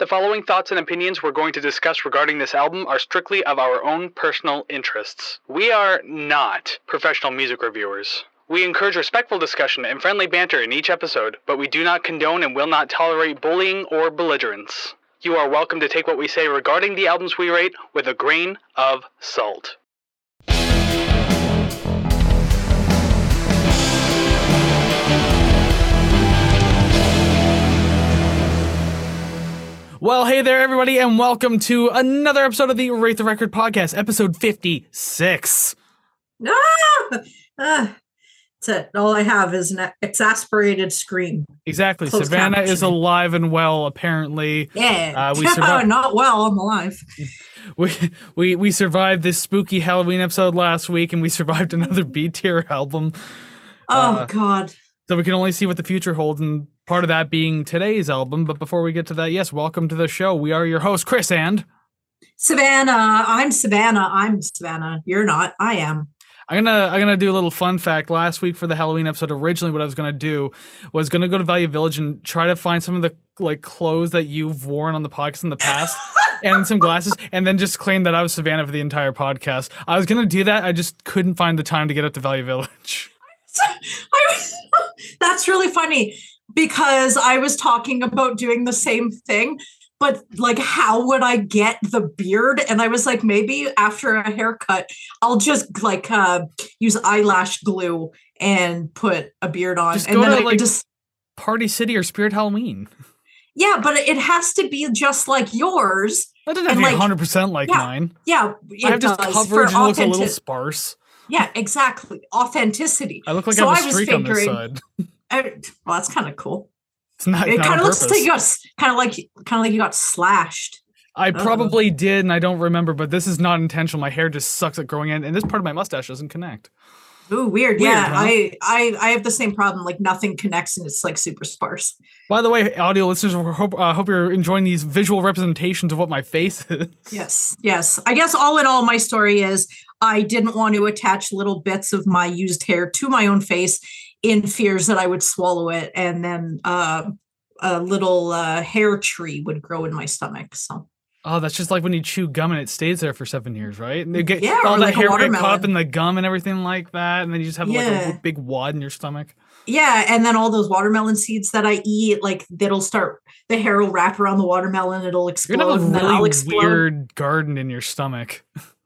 The following thoughts and opinions we're going to discuss regarding this album are strictly of our own personal interests. We are not professional music reviewers. We encourage respectful discussion and friendly banter in each episode, but we do not condone and will not tolerate bullying or belligerence. You are welcome to take what we say regarding the albums we rate with a grain of salt. Well, hey there, everybody, and welcome to another episode of the Rate the Record podcast, episode 56. Ah! ah. That's it. All I have is an exasperated scream. Exactly. Closed Savannah is alive and well, apparently. Yeah. Uh, we survived- Not well. I'm alive. We, we we survived this spooky Halloween episode last week, and we survived another B tier album. Oh Uh, God. So we can only see what the future holds, and part of that being today's album. But before we get to that, yes, welcome to the show. We are your host, Chris, and Savannah. I'm Savannah. I'm Savannah. You're not. I am. I'm gonna I'm gonna do a little fun fact. Last week for the Halloween episode, originally what I was gonna do was gonna go to Value Village and try to find some of the like clothes that you've worn on the podcast in the past. And some glasses, and then just claim that I was Savannah for the entire podcast. I was gonna do that, I just couldn't find the time to get up to Value Village. I, that's really funny because I was talking about doing the same thing. But like, how would I get the beard? And I was like, maybe after a haircut, I'll just like uh, use eyelash glue and put a beard on, Just and then to, I like, just Party City or Spirit Halloween. Yeah, but it has to be just like yours. That doesn't have to be like, 100 percent like yeah, mine. Yeah, I have just coverage and it looks a little sparse. Yeah, exactly. Authenticity. I look like So I have a was streak on this figuring- side. I, well, that's kind of cool. It's not, it kind of looks purpose. like you got kind of like kind of like you got slashed. I Uh-oh. probably did, and I don't remember, but this is not intentional. My hair just sucks at growing in, and this part of my mustache doesn't connect. Ooh, weird. Weird, yeah, huh? I I I have the same problem. Like nothing connects and it's like super sparse. By the way, audio listeners, I hope, uh, hope you're enjoying these visual representations of what my face is. Yes, yes. I guess all in all, my story is I didn't want to attach little bits of my used hair to my own face in fears that I would swallow it, and then uh, a little uh, hair tree would grow in my stomach. So Oh, that's just like when you chew gum and it stays there for seven years, right? And they get Yeah, all that like hair get caught up in the gum and everything like that, and then you just have like a big wad in your stomach. yeah, and then all those watermelon seeds that I eat, like that'll start the hair will wrap around the watermelon, it'll You're explode, gonna have and a then I'll really explode. weird garden in your stomach.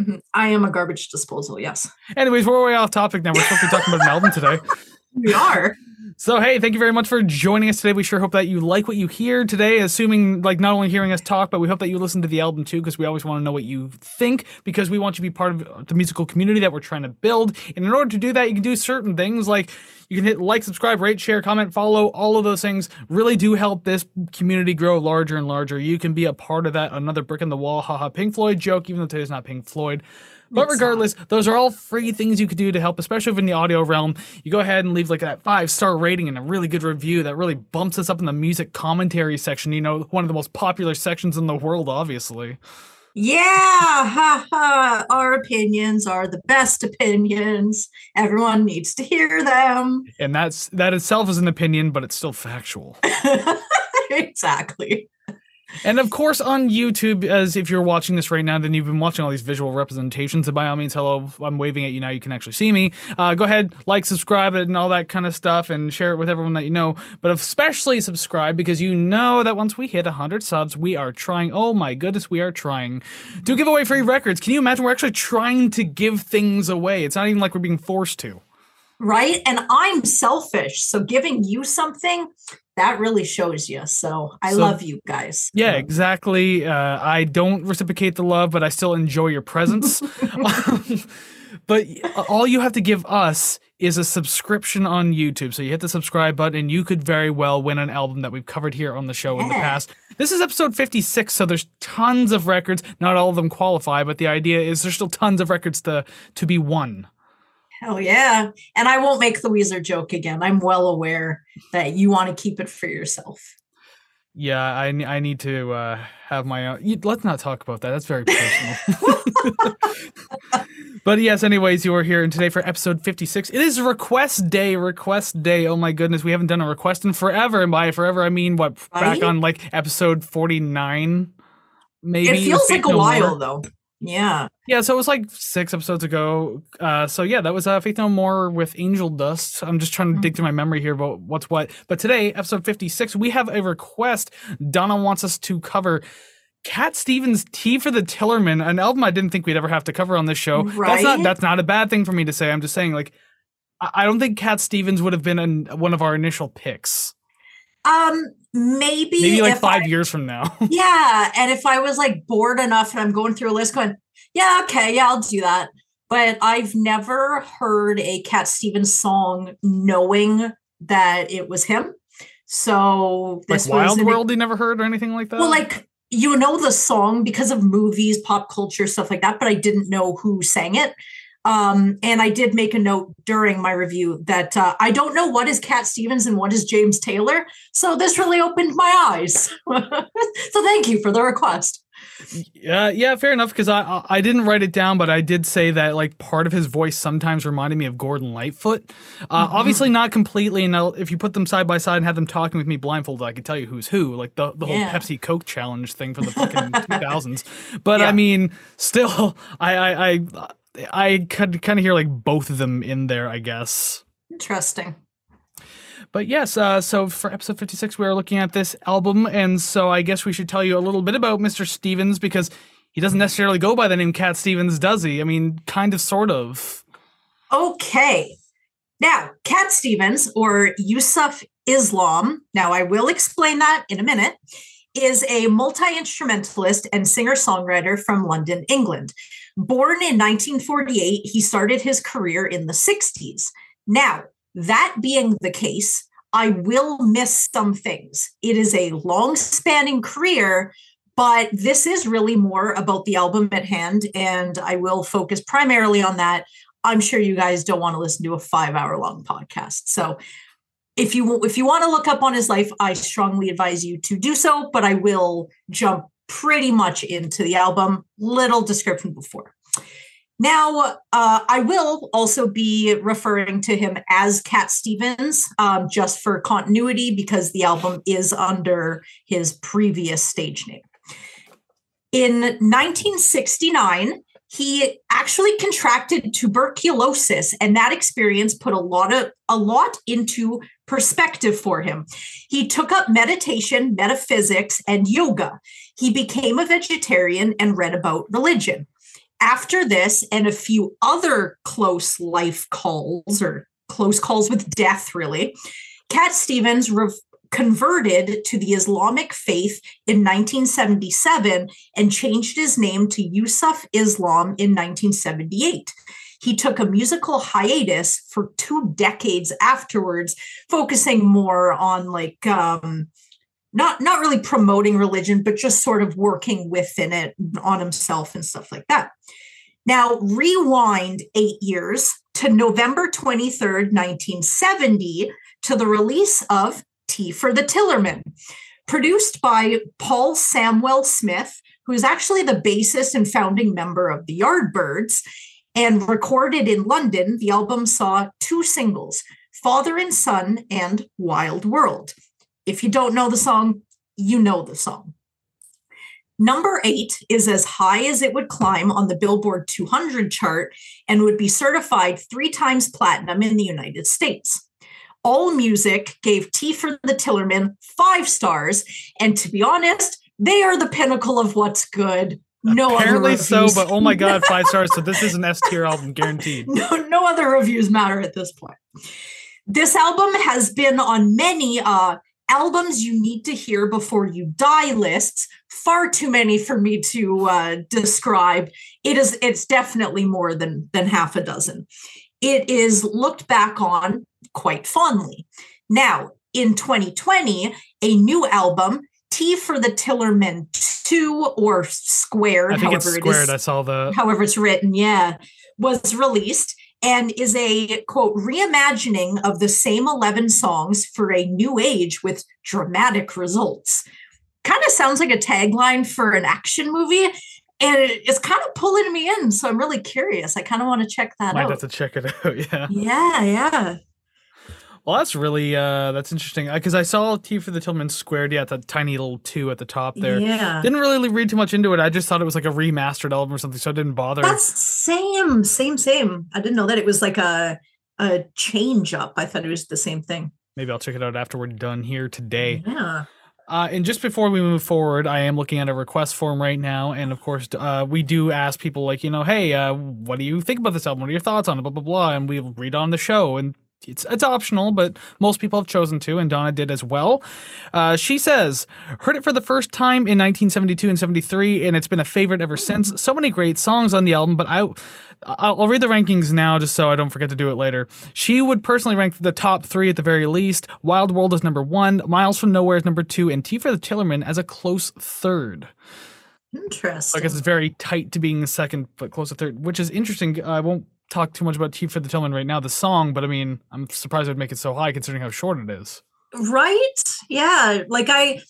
Mhm. I am a garbage disposal. Yes, Anyways, we're way off topic now. We're supposed to be talking about album today. we are. So hey, thank you very much for joining us today. We sure hope that you like what you hear today, assuming like not only hearing us talk, but we hope that you listen to the album too, because we always want to know what you think, because we want you to be part of the musical community that we're trying to build. And in order to do that, you can do certain things like you can hit like, subscribe, rate, share, comment, follow. All of those things really do help this community grow larger and larger. You can be a part of that. Another brick in the wall, haha, Pink Floyd joke, even though today's not Pink Floyd. But It's not. regardless, those are all free things you could do to help, especially if in the audio realm. You go ahead and leave like that five star rating and a really good review that really bumps us up in the music commentary section. You know, one of the most popular sections in the world, obviously. Yeah, ha, ha. our opinions are the best opinions. Everyone needs to hear them. And that's that itself is an opinion, but it's still factual. exactly. And of course, on YouTube, as if you're watching this right now, then you've been watching all these visual representations. And by all means, hello, I'm waving at you now. You can actually see me. Uh, go ahead, like, subscribe, and all that kind of stuff, and share it with everyone that you know. But especially subscribe because you know that once we hit 100 subs, we are trying. Oh my goodness, we are trying to give away free records. Can you imagine? We're actually trying to give things away. It's not even like we're being forced to. Right. And I'm selfish. So giving you something that really shows you. So I So- love you guys. Yeah, exactly. Uh, I don't reciprocate the love, but I still enjoy your presence. but all you have to give us is a subscription on YouTube. So you hit the subscribe button, and you could very well win an album that we've covered here on the show in the past. This is episode 56, so there's tons of records. Not all of them qualify, but the idea is there's still tons of records to to be won. Hell yeah. And I won't make the Weezer joke again. I'm well aware that you want to keep it for yourself. Yeah, I, I need to uh, have my own. you- Let's not talk about that. That's very personal. but yes, anyways, you are here and today for episode 56. It is request day, request day. Oh my goodness, we haven't done a request in forever. And by forever, I mean what, back on like episode 49? Maybe. it feels like a No while More. though. Yeah. Yeah, so it was like six episodes ago. Uh, so yeah, that was uh, Faith No More with Angel Dust. I'm just trying to dig through my memory here about what's what. But today, episode 56, we have a request. Donna wants us to cover Cat Stevens' "Tea for the Tillerman," an album I didn't think we'd ever have to cover on this show. That's not Right? that's not a bad thing for me to say. I'm just saying, like, I I don't think Cat Stevens would have been an, one of our initial picks. Um, maybe Maybe like five I, years from now. yeah, and if I was like bored enough and I'm going through a list going, yeah, okay, yeah, I'll do that. But I've never heard a Cat Stevens song knowing that it was him. So this was Wild World, you never heard or anything like that. Well, like you know the song because of movies, pop culture, stuff like that, but I didn't know who sang it. Um, and I did make a note during my review that uh, I don't know what is Cat Stevens and what is James Taylor. So this really opened my eyes. so thank you for the request. Yeah, yeah, fair enough. Because I, I didn't write it down, but I did say that like part of his voice sometimes reminded me of Gordon Lightfoot. Uh, Mhm. Obviously, not completely. And I'll, if you put them side by side and have them talking with me blindfolded, I can tell you who's who. Like the the whole Yeah. Pepsi Coke challenge thing from the fucking two thousands. But I mean, still, I I I, I could kind of hear like both of them in there. I guess. Interesting. But yes, uh, so for episode 56, we are looking at this album. And so I guess we should tell you a little bit about Mr. Stevens because he doesn't necessarily go by the name Cat Stevens, does he? I mean, kind of, sort of. Okay. Now, Cat Stevens or Yusuf Islam, now I will explain that in a minute, is a multi instrumentalist and singer songwriter from London, England. Born in 1948, he started his career in the 60s. Now, that being the case, I will miss some things. It is a long spanning career, but this is really more about the album at hand, and I will focus primarily on that I'm sure you guys don't want to listen to a five hour long podcast. So if you if you want to look up on his life, I strongly advise you to do so. But I will jump pretty much into the album. Little description before. Now, uh, I will also be referring to him as Cat Stevens, um, just for continuity, because the album is under his previous stage name. In 1969, he actually contracted tuberculosis and that experience put a lot of a lot into perspective for him he took up meditation metaphysics and yoga he became a vegetarian and read about religion after this and a few other close life calls or close calls with death really cat stevens rev- converted to the islamic faith in 1977 and changed his name to Yusuf Islam in 1978. He took a musical hiatus for two decades afterwards, focusing more on like um, not not really promoting religion, but just sort of working within it on himself and stuff like that. Now, rewind eight years to November 23rd, 1970, to the release of Tea for the Tillerman produced by Paul Samwell Smith, who is actually the bassist and founding member of the Yardbirds, and recorded in London. The album saw two singles, Father and Son and Wild World. If you don't know the song, you know the song. Number eight is as high as it would climb on the Billboard 200 chart and would be certified three times platinum in the United States. AllMusic gave Tea for the Tillerman five stars. And to be honest, they are the pinnacle of what's good. No Apparently other so, but oh my god, five stars. So this is an S tier album, guaranteed. no, no other reviews matter at this point. This album has been on many uh, albums you need to hear before you die lists. Far too many for me to uh, describe. It is. It's definitely more than than half a dozen. It is looked back on quite fondly. Now, in 2020, a new album, Tea for the Tillerman 2 or Squared, however it's it is. I saw the. however it's written, yeah, was released and is a quote reimagining of the same 11 songs for a new age with dramatic results. kind of sounds like a tagline for an action movie. And it's kind of pulling me in. So I'm really curious. I kind of want to check that Might out. Might have to check it out. Yeah. yeah, yeah. Well, that's really uh that's interesting because I saw Tea for the Tillerman squared. Yeah, that tiny little two at the top there. Yeah. Didn't really read too much into it. I just thought it was like a remastered album or something, so I didn't bother. That's same, same, same. I didn't know that it was like a a change up. I thought it was the same thing. Maybe I'll check it out after we're done here today. Yeah. Uh, and just before we move forward, I am looking at a request form right now, and of course, uh, we do ask people like, you know, hey, uh, what do you think about this album? What are your thoughts on it? Blah blah blah, and we'll read on the show, and it's it's optional, but most people have chosen to, and Donna did as well. Uh, she says, heard it for the first time in 1972 and 73, and it's been a favorite ever since. So many great songs on the album, but I. I'll I'll read the rankings now just so I don't forget to do it later. She would personally rank the top three at the very least. Wild World is number one, Miles from Nowhere is number two, and Tea for the Tillerman as a close third. Interesting. I guess it's very tight to being second, but close to third, which is interesting. I won't talk too much about Tea for the Tillerman right now, the song, but I mean, I'm surprised I'd make it so high considering how short it is. right? Yeah like i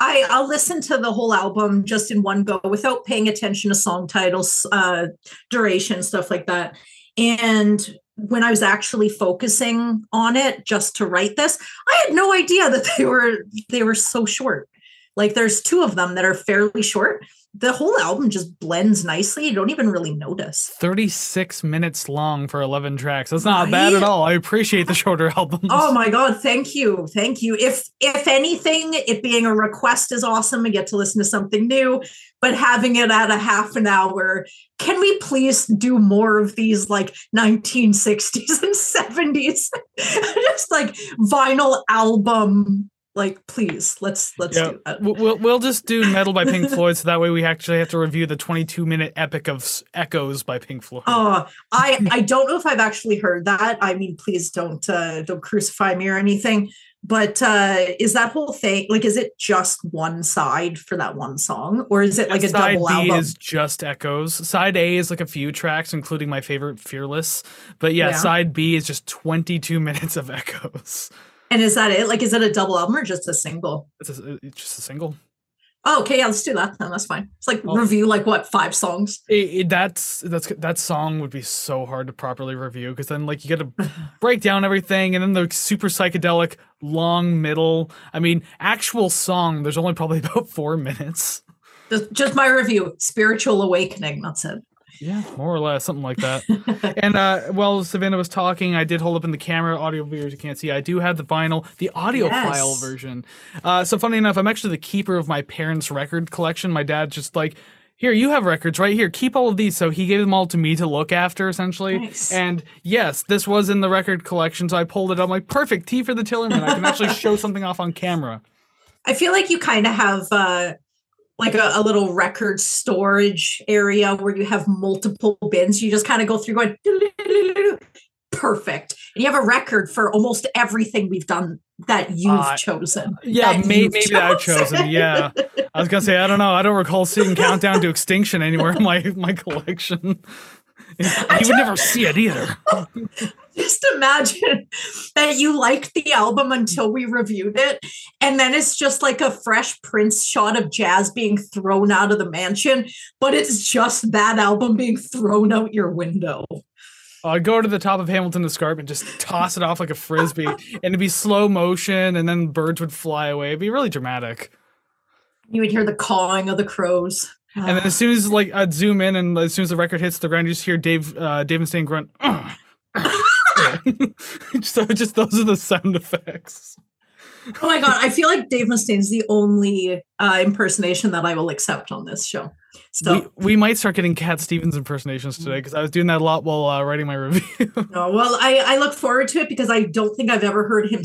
i i'll listen to the whole album just in one go without paying attention to song titles uh duration stuff like that. And when i was actually focusing on it just to write this i had no idea that they were they were so short. Like there's two of them that are fairly short the whole album just blends nicely you don't even really notice 36 minutes long for 11 tracks. That's not bad at all. I appreciate the shorter albums. Oh my god, thank you. Thank you. If if anything, it being a request is awesome. I get to listen to something new, but having it at a half an hour, can we please do more of these like 1960s and 70s? Just like vinyl album like please, let's let's Yeah, do that. we'll- we'll just do Meddle by Pink Floyd, so that way we actually have to review the 22 minute epic of Echoes by Pink Floyd. Oh, I I don't know if I've actually heard that. I mean, please don't uh don't crucify me or anything. But uh is that whole thing like is it just one side for that one song or is it like a Side double B album? is just Echoes. Side A is like a few tracks, including my favorite Fearless. But yeah, Yeah. side B is just 22 minutes of Echoes. And is that it? Like is it a double album or just a single? It's, a, it's uh, just a single. Oh, okay, yeah, let's do that. Then that's fine. It's like Oh. review like what five songs. It, it- that's that's that song would be so hard to properly review because then like you got to break down everything and then the super psychedelic long middle. I mean, actual song. There's only probably about four minutes. Just just my review. Spiritual awakening. That's it. Yeah, more or less, something like that. and uh, while Savannah was talking, I did hold up in the camera. Audio viewers, you can't see. I do have the vinyl, the audio file version. Uh, so funny enough, I'm actually the keeper of my parents' record collection. My dad's just like, here, you have records right here. Keep all of these. So he gave them all to me to look after, essentially. Nice. And yes, this was in the record collection. So I pulled it up. I'm like, perfect. Tea for the Tillerman. I can actually show something off on camera. I feel like you kind of have uh, like a, a little record storage area where you have multiple bins. You just kind of go through going perfect, and you have a record for almost everything we've done that you've Uh, chosen. Yeah, That may, maybe that I've chosen. Yeah. I was gonna say I don't know. I don't recall seeing Countdown to Extinction anywhere in my my collection. You would never see it either. Just imagine that you liked the album until we reviewed it, and then it's just like a fresh Prince shot of jazz being thrown out of the mansion, but it's just that album being thrown out your window. I'd go to the top of Hamilton Escarpment and just toss it off like a frisbee, and it'd be slow motion, and then birds would fly away. It'd be really dramatic. You would hear the cawing of the crows. And then as soon as like I'd zoom in, and as soon as the record hits the ground, you just hear Dave uh, Dave Mustaine grunt. so just those are the sound effects. oh my god, I feel like Dave Mustaine's the only uh, impersonation that I will accept on this show. So, we, we might start getting Cat Stevens impersonations today because I was doing that a lot while uh, writing my review. no, well, I, I look forward to it because I don't think I've ever heard him.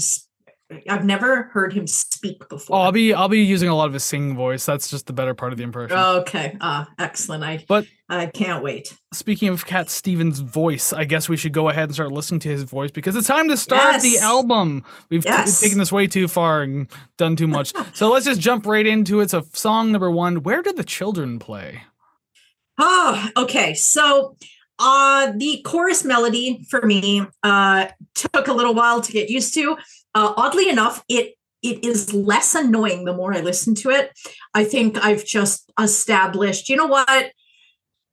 I've never heard him speak before. oh, I'll be I'll be using a lot of his singing voice. That's just the better part of the impression. Okay. Ah, excellent. I But- I can't wait. Speaking of Cat Stevens' voice, I guess we should go ahead and start listening to his voice because it's time to start the album. We've t- Yes. taken this way too far and done too much. so let's just jump right into it. So song number one, Where Did the Children Play? Oh, okay. So uh the chorus melody for me uh took a little while to get used to. Uh oddly enough, it it is less annoying the more I listen to it. I think I've just established, you know what?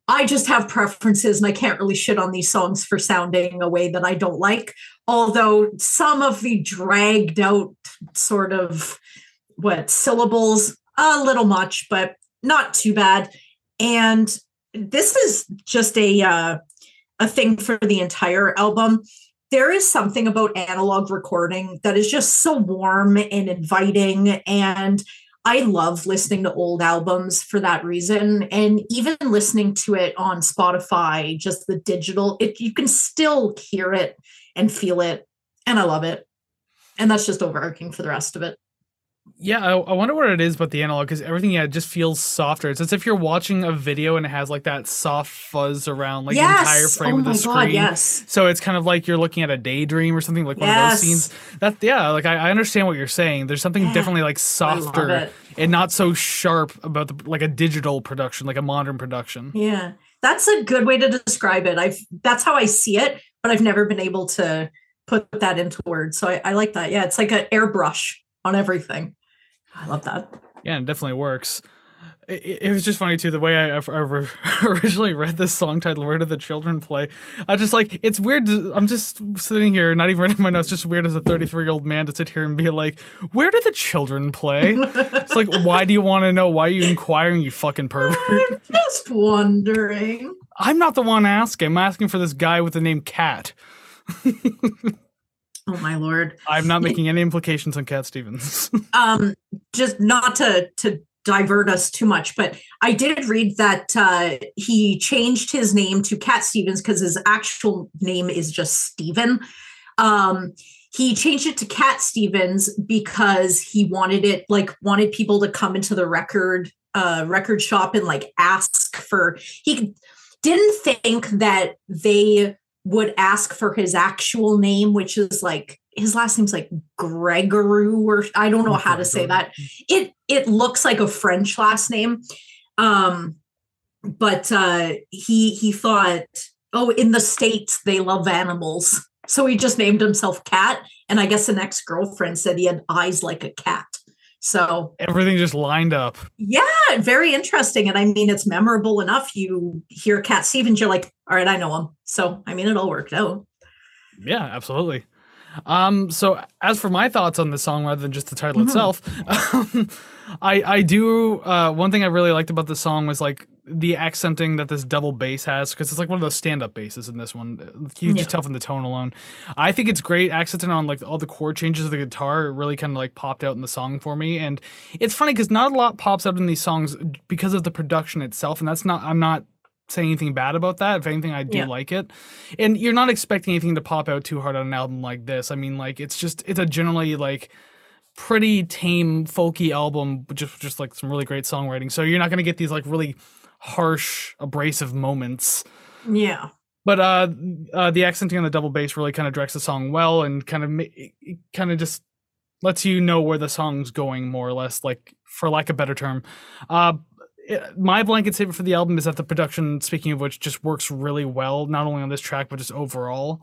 I just have preferences and I can't really shit on these songs for sounding a way that I don't like. Although some of the dragged out sort of what syllables, a little much, but not too bad. And this is just a uh, a thing for the entire album there is something about analog recording that is just so warm and inviting and I love listening to old albums for that reason and even listening to it on Spotify just the digital it you can still hear it and feel it and I love it. And that's just overarching for the rest of it yeah, I, I, wonder what it is about the analog because everything yeah just feels softer. It's as if you're watching a video and it has like that soft fuzz around like yes! the entire frame oh of the God, screen. yes. So it's kind of like you're looking at a daydream or something like one of those scenes. That yeah, like I, I, understand what you're saying. There's something yeah. definitely like softer and not so sharp about the like a digital production, like a modern production. Yeah, that's a good way to describe it. I've that's how I see it, but I've never been able to put that into words. So I, I like that. Yeah, it's like an airbrush on everything. I love that. Yeah, it definitely works. It, it was just funny too the way I, I, originally read this song title "Where Do the Children Play." I just like it's weird. To, I'm just sitting here, not even writing my notes. Just weird as a 33 year old man to sit here and be like, "Where do the children play?" it's like, why do you want to know? Why are you inquiring? You fucking pervert. I'm just wondering. I'm not the one asking. I'm asking for this guy with the name Cat. Oh my lord! I'm not making any implications on Cat Stevens. um, just not to to divert us too much, but I did read that uh, he changed his name to Cat Stevens because his actual name is just Steven. Um, he changed it to Cat Stevens because he wanted it like wanted people to come into the record uh, record shop and like ask for he didn't think that they would ask for his actual name, which is like his last name's like Gregory, or I don't know how to say that. It it looks like a French last name. Um, but uh he he thought, oh, in the States they love animals. So he just named himself Cat. And I guess an ex-girlfriend said he had eyes like a cat. So everything just lined up. Yeah, very interesting. And I mean, it's memorable enough. You hear Cat Stevens, you're like, all right, I know him. So I mean, it all worked out. Yeah, absolutely. Um, so as for my thoughts on the song, rather than just the title mm-hmm. itself, um, I I do uh, one thing I really liked about the song was like the accenting that this double bass has because it's like one of those stand-up basses in this one. You can yeah. just tell from the tone alone. I think it's great accenting on like all the chord changes of the guitar. It really kind of like popped out in the song for me, and it's funny because not a lot pops out in these songs because of the production itself, and that's not. I'm not saying anything bad about that. If anything, I do yeah. like it. And you're not expecting anything to pop out too hard on an album like this. I mean, like it's just it's a generally like pretty tame folky album, just just like some really great songwriting. So you're not gonna get these like really harsh, abrasive moments. Yeah. But uh, uh, the accenting on the double bass really kind of directs the song well, and kind of kind of just lets you know where the song's going more or less, like for lack of a better term. Uh, my blanket statement for the album is that the production, speaking of which, just works really well, not only on this track but just overall.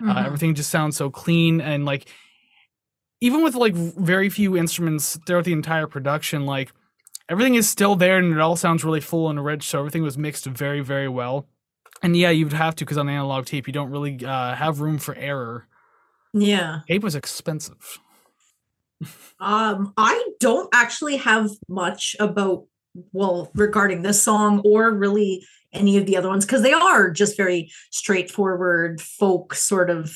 Uh, mm-hmm. Uh, everything just sounds so clean and like, even with like very few instruments throughout the entire production, like everything is still there and it all sounds really full and rich. So everything was mixed very, very well. And yeah, you'd have to because on analog tape, you don't really uh, have room for error. Yeah, tape was expensive. um, I don't actually have much about well regarding this song or really any of the other ones because they are just very straightforward folk sort of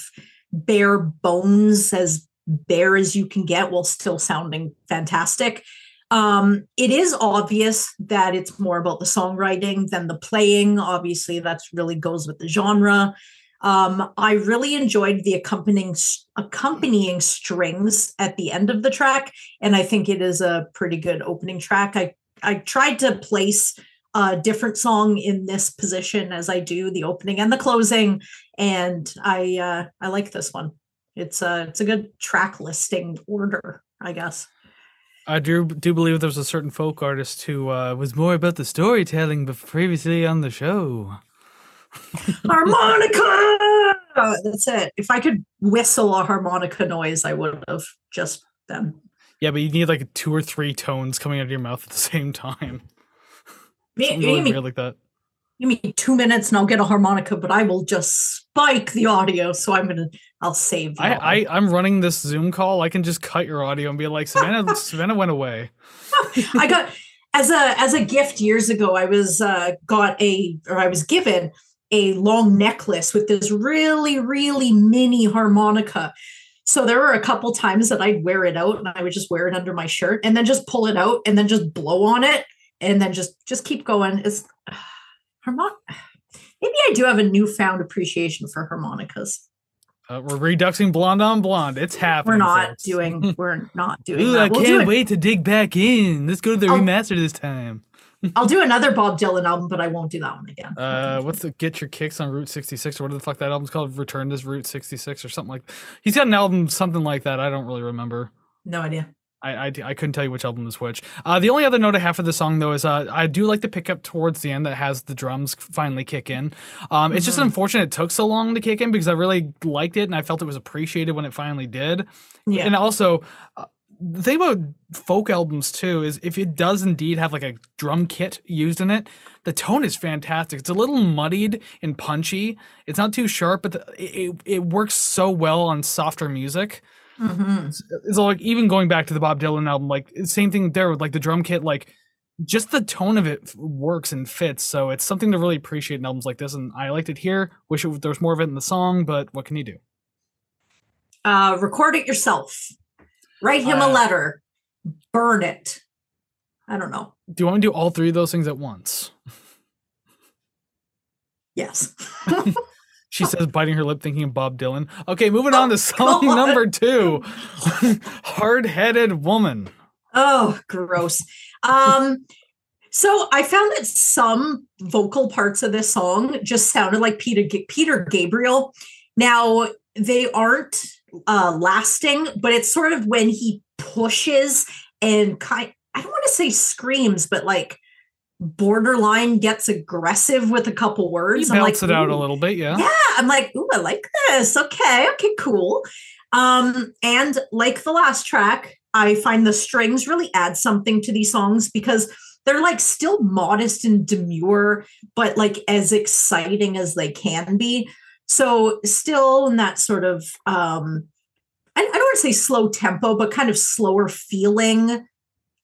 bare bones as bare as you can get while still sounding fantastic um, it is obvious that it's more about the songwriting than the playing obviously that's really goes with the genre um, I really enjoyed the accompanying accompanying strings at the end of the track, and I think it is a pretty good opening track. I I tried to place a different song in this position as I do the opening and the closing, and I uh, I like this one. It's a it's a good track listing order, I guess. I do do believe there was a certain folk artist who uh, was more about the storytelling, but previously on the show. harmonica. That's it. If I could whistle a harmonica noise, I would have just then. Yeah, but you need like two or three tones coming out of your mouth at the same time. Me, really weird like that. Give me two minutes and I'll get a harmonica, but I will just spike the audio. So I'm gonna I'll save. I, I I'm running this Zoom call. I can just cut your audio and be like, Savannah, Savannah went away. I got as a as a gift years ago. I was uh, got a or I was given a long necklace with this really really mini harmonica. So there were a couple times that I'd wear it out and I would just wear it under my shirt and then just pull it out and then just blow on it and then just just keep going. It's harmon. Maybe I do have a newfound appreciation for harmonicas. Uh, we're reducing blonde on blonde. It's happening. We're not folks. doing. We're not doing Ooh, that. I We'll can't it. wait to dig back in. Let's go to the I'll- remaster this time. I'll do another Bob Dylan album, but I won't do that one again. Uh, what's the Get Your Kicks on Route 66 or what the fuck that album's called? Return to Route 66 or something like. That. He's got an album something like that. I don't really remember. no idea. I, I, I couldn't tell you which album is which. Uh, the only other note I have for the song though is uh, I do like the pickup towards the end that has the drums finally kick in. Um, it's just Mhm. unfortunate it took so long to kick in because I really liked it and I felt it was appreciated when it finally did. Yeah. And also, uh, the thing about folk albums too is if it does indeed have like a drum kit used in it, the tone is fantastic. It's a little muddied and punchy. It's not too sharp, but the, it it works so well on softer music. Mhm. So like even going back to the Bob Dylan album, like same thing there with like the drum kit, like just the tone of it works and fits. So it's something to really appreciate in albums like this, and I liked it here. Wish it, there was more of it in the song, but what can you do? Uh, record it yourself. Write him a Uh, letter. Burn it. I don't know. Do you want me to do all three of those things at once? Yes. She says, biting her lip, thinking of Bob Dylan. Okay, moving on to song God. number two Hard Headed Woman. Oh, gross. Um, so I found that some vocal parts of this song just sounded like Peter Peter Gabriel. Now they aren't uh, lasting, but it's sort of when he pushes and kind. I don't want to say screams, but like borderline gets aggressive with a couple words. I'm like, it out a little bit, yeah. yeah i'm like ooh i like this okay okay cool um and like the last track i find the strings really add something to these songs because they're like still modest and demure but like as exciting as they can be so still in that sort of um i, I don't want to say slow tempo but kind of slower feeling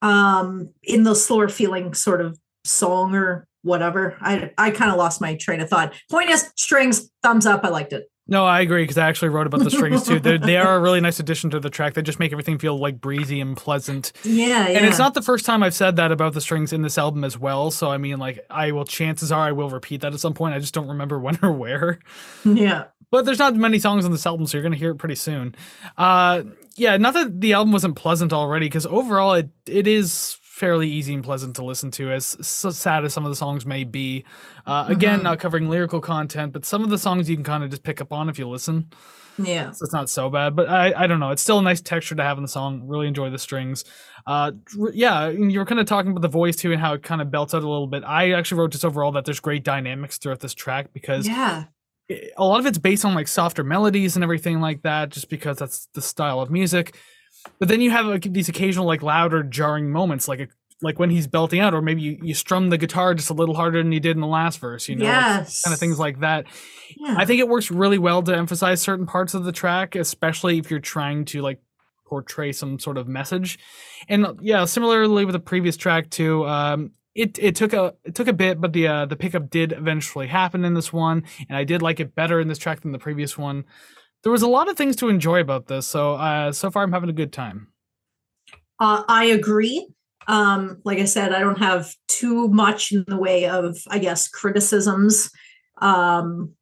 um in the slower feeling sort of song or whatever i i kind of lost my train of thought point is strings thumbs up i liked it No, I agree because I actually wrote about the strings too. They're, they are a really nice addition to the track. They just make everything feel like breezy and pleasant. yeah yeah And it's not the first time I've said that about the strings in this album as well. So I mean, like, I will. Chances are I will repeat that at some point. I just don't remember when or where. yeah But there's not many songs on this album, so you're gonna hear it pretty soon. Uh, yeah, not that the album wasn't pleasant already, because overall it it is fairly easy and pleasant to listen to, as so sad as some of the songs may be. Uh, again, Mhm. not covering lyrical content, but some of the songs you can kind of just pick up on if you listen. yeah So it's not so bad, but I, I don't know. It's still a nice texture to have in the song. Really enjoy the strings. Uh, yeah, you were kind of talking about the voice too and how it kind of belts out a little bit. I actually wrote just overall that there's great dynamics throughout this track because yeah a lot of it's based on like softer melodies and everything like that, just because that's the style of music. But then you have like these occasional like louder jarring moments, like a, like when he's belting out, or maybe you, you strum the guitar just a little harder than you did in the last verse. You know, yes kind of things like that. yeah. I think it works really well to emphasize certain parts of the track, especially if you're trying to like portray some sort of message. And yeah, similarly with the previous track too, um, it it took a it took a bit, but the uh, the pickup did eventually happen in this one, and I did like it better in this track than the previous one. There was a lot of things to enjoy about this, so uh, so far I'm having a good time. Uh, I agree. Um, like I said, I don't have too much in the way of, I guess, criticisms. Um,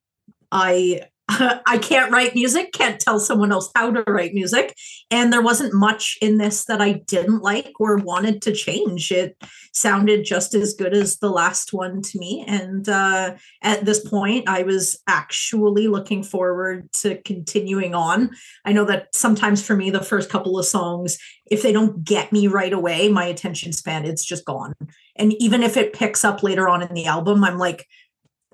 I I can't write music, can't tell someone else how to write music, and there wasn't much in this that I didn't like or wanted to change. It sounded just as good as the last one to me, and uh, at this point, I was actually looking forward to continuing on. I know that sometimes for me, the first couple of songs if they don't get me right away, my attention span it's just gone. And even if it picks up later on in the album, I'm like,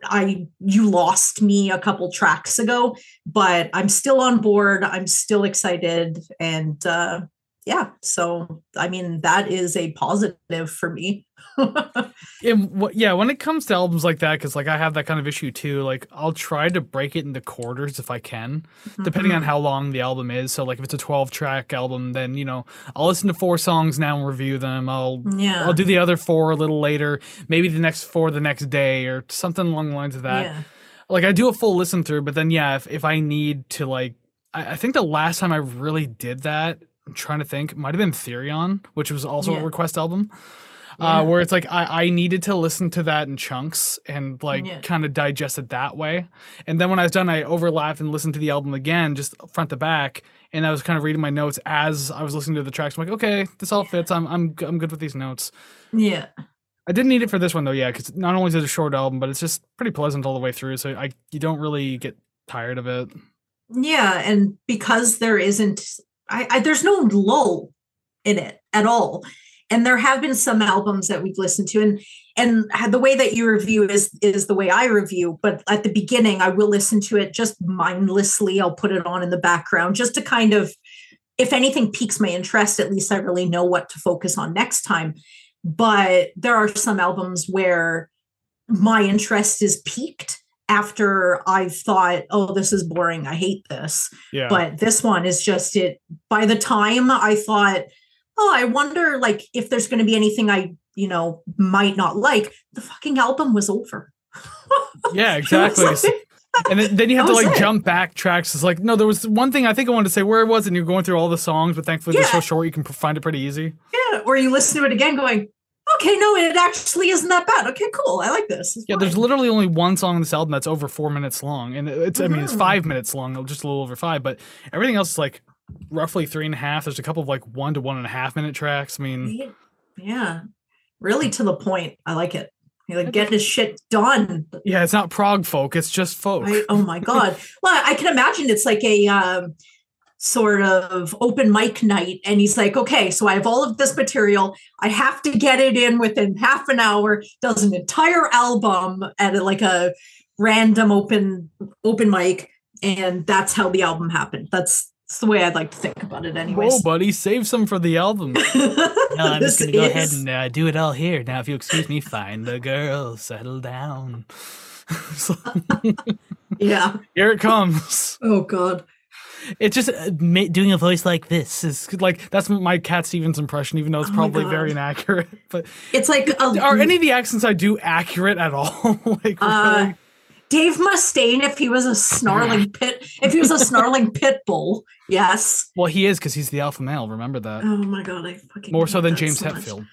I you lost me a couple tracks ago, but I'm still on board. I'm still excited, and uh, yeah, so I mean that is a positive for me. And what, yeah, when it comes to albums like that, because like I have that kind of issue too. Like I'll try to break it into quarters if I can, depending on Mhm. how long the album is. So like if it's a twelve track album, then you know I'll listen to four songs now and review them. I'll yeah, I'll do the other four a little later, maybe the next four the next day or something along the lines of that. yeah. Like I do a full listen through, but then yeah, if, if I need to like I, I think the last time I really did that, I'm trying to think, might have been Therion, which was also Yeah. a request album. Yeah. Uh, where it's like I, I needed to listen to that in chunks and like Yeah. kind of digest it that way. And then when I was done, I overlapped and listened to the album again, just front to back. And I was kind of reading my notes as I was listening to the tracks. I'm like, okay, this all fits. I'm I'm I'm good with these notes. yeah. I didn't need it for this one though, yeah, because not only is it a short album, but it's just pretty pleasant all the way through. So I you don't really get tired of it. Yeah, and because there isn't, I, I there's no lull in it at all. And there have been some albums that we've listened to, and and the way that you review is is the way I review. But at the beginning, I will listen to it just mindlessly. I'll put it on in the background just to kind of, if anything piques my interest, at least I really know what to focus on next time. But there are some albums where my interest is piqued after I've thought, oh, this is boring. I hate this. Yeah. But this one is just it. By the time I thought, oh, I wonder like if there's going to be anything I, you know, might not like, the fucking album was over. yeah, exactly. and then, then you have That to like it. jump back tracks. It's like no, there was one thing I think I wanted to say where it was, and you're going through all the songs, but thankfully they're so short you can find it pretty easy. yeah. Or you listen to it again going, okay, no, it actually isn't that bad. Okay, cool. I like this. It's Yeah, there's literally only one song on this album that's over four minutes long, and it's I mean it's Mhm. five minutes long, just a little over five, but everything else is like roughly three and a half. There's a couple of like one to one and a half minute tracks. I mean, Yeah. Really to the point. I like it. You're like getting his shit done. yeah, it's not prog folk, it's just folk. I, oh my god. Well, I can imagine it's like a um, sort of open mic night, and he's like, "Okay, so I have all of this material. I have to get it in within half an hour." Does an entire album at a, like a random open open mic, and that's how the album happened. That's, that's the way I'd like to think about it, Whoa, anyways. buddy, save some for the album. No, I'm just gonna go ahead and uh, do it all here. Now, if you'll excuse me, find the girl, settle down. So, yeah. here it comes. Oh god. It's just uh, ma- doing a voice like this is like that's my Cat Stevens impression, even though it's Oh probably God. very inaccurate. But It's like a, are any of the accents I do accurate at all? like, Uh, really? Dave Mustaine if he was a snarling pit if he was a snarling pit bull. Yes. well, he is because he's the alpha male. Remember that Oh my god, I fucking more so than James so. Hetfield.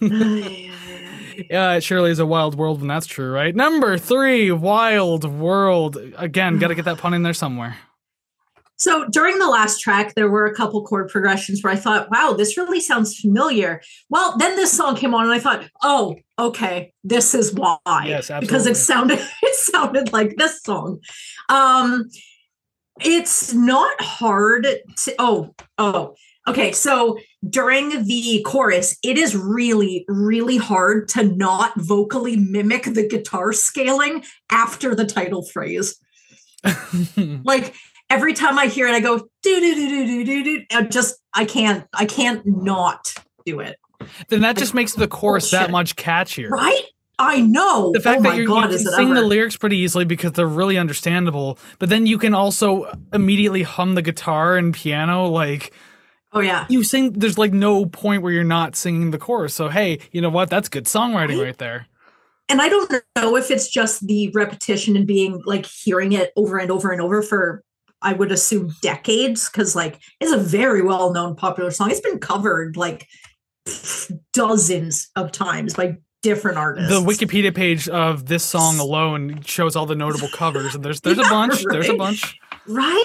Ay, ay, ay. Yeah, it surely is a wild world when that's true, right? Number three, Wild World. Again, got to get that pun in there somewhere. So during the last track, there were a couple chord progressions where I thought, wow, this really sounds familiar. Well, then this song came on and I thought, oh, okay, this is why. Yes, absolutely. Because it sounded it sounded like this song. Um it's not hard to oh, oh, okay. So during the chorus, it is really, really hard to not vocally mimic the guitar scaling after the title phrase like every time I hear it, I go do do do do do do do. I just I can't I can't not do it. then that just makes the chorus that much catchier. Right? I know. The fact oh that you're, god, you can sing the lyrics pretty easily because they're really understandable, but then you can also immediately hum the guitar and piano. Like Oh yeah. you sing, there's like no point where you're not singing the chorus. So hey, you know what? That's good songwriting Right? right there. And I don't know if it's just the repetition and being like hearing it over and over and over for I would assume decades because like it's a very well known popular song. It's been covered like dozens of times by different artists. The Wikipedia page of this song alone shows all the notable covers, and there's there's a Yeah, bunch. There's a bunch. right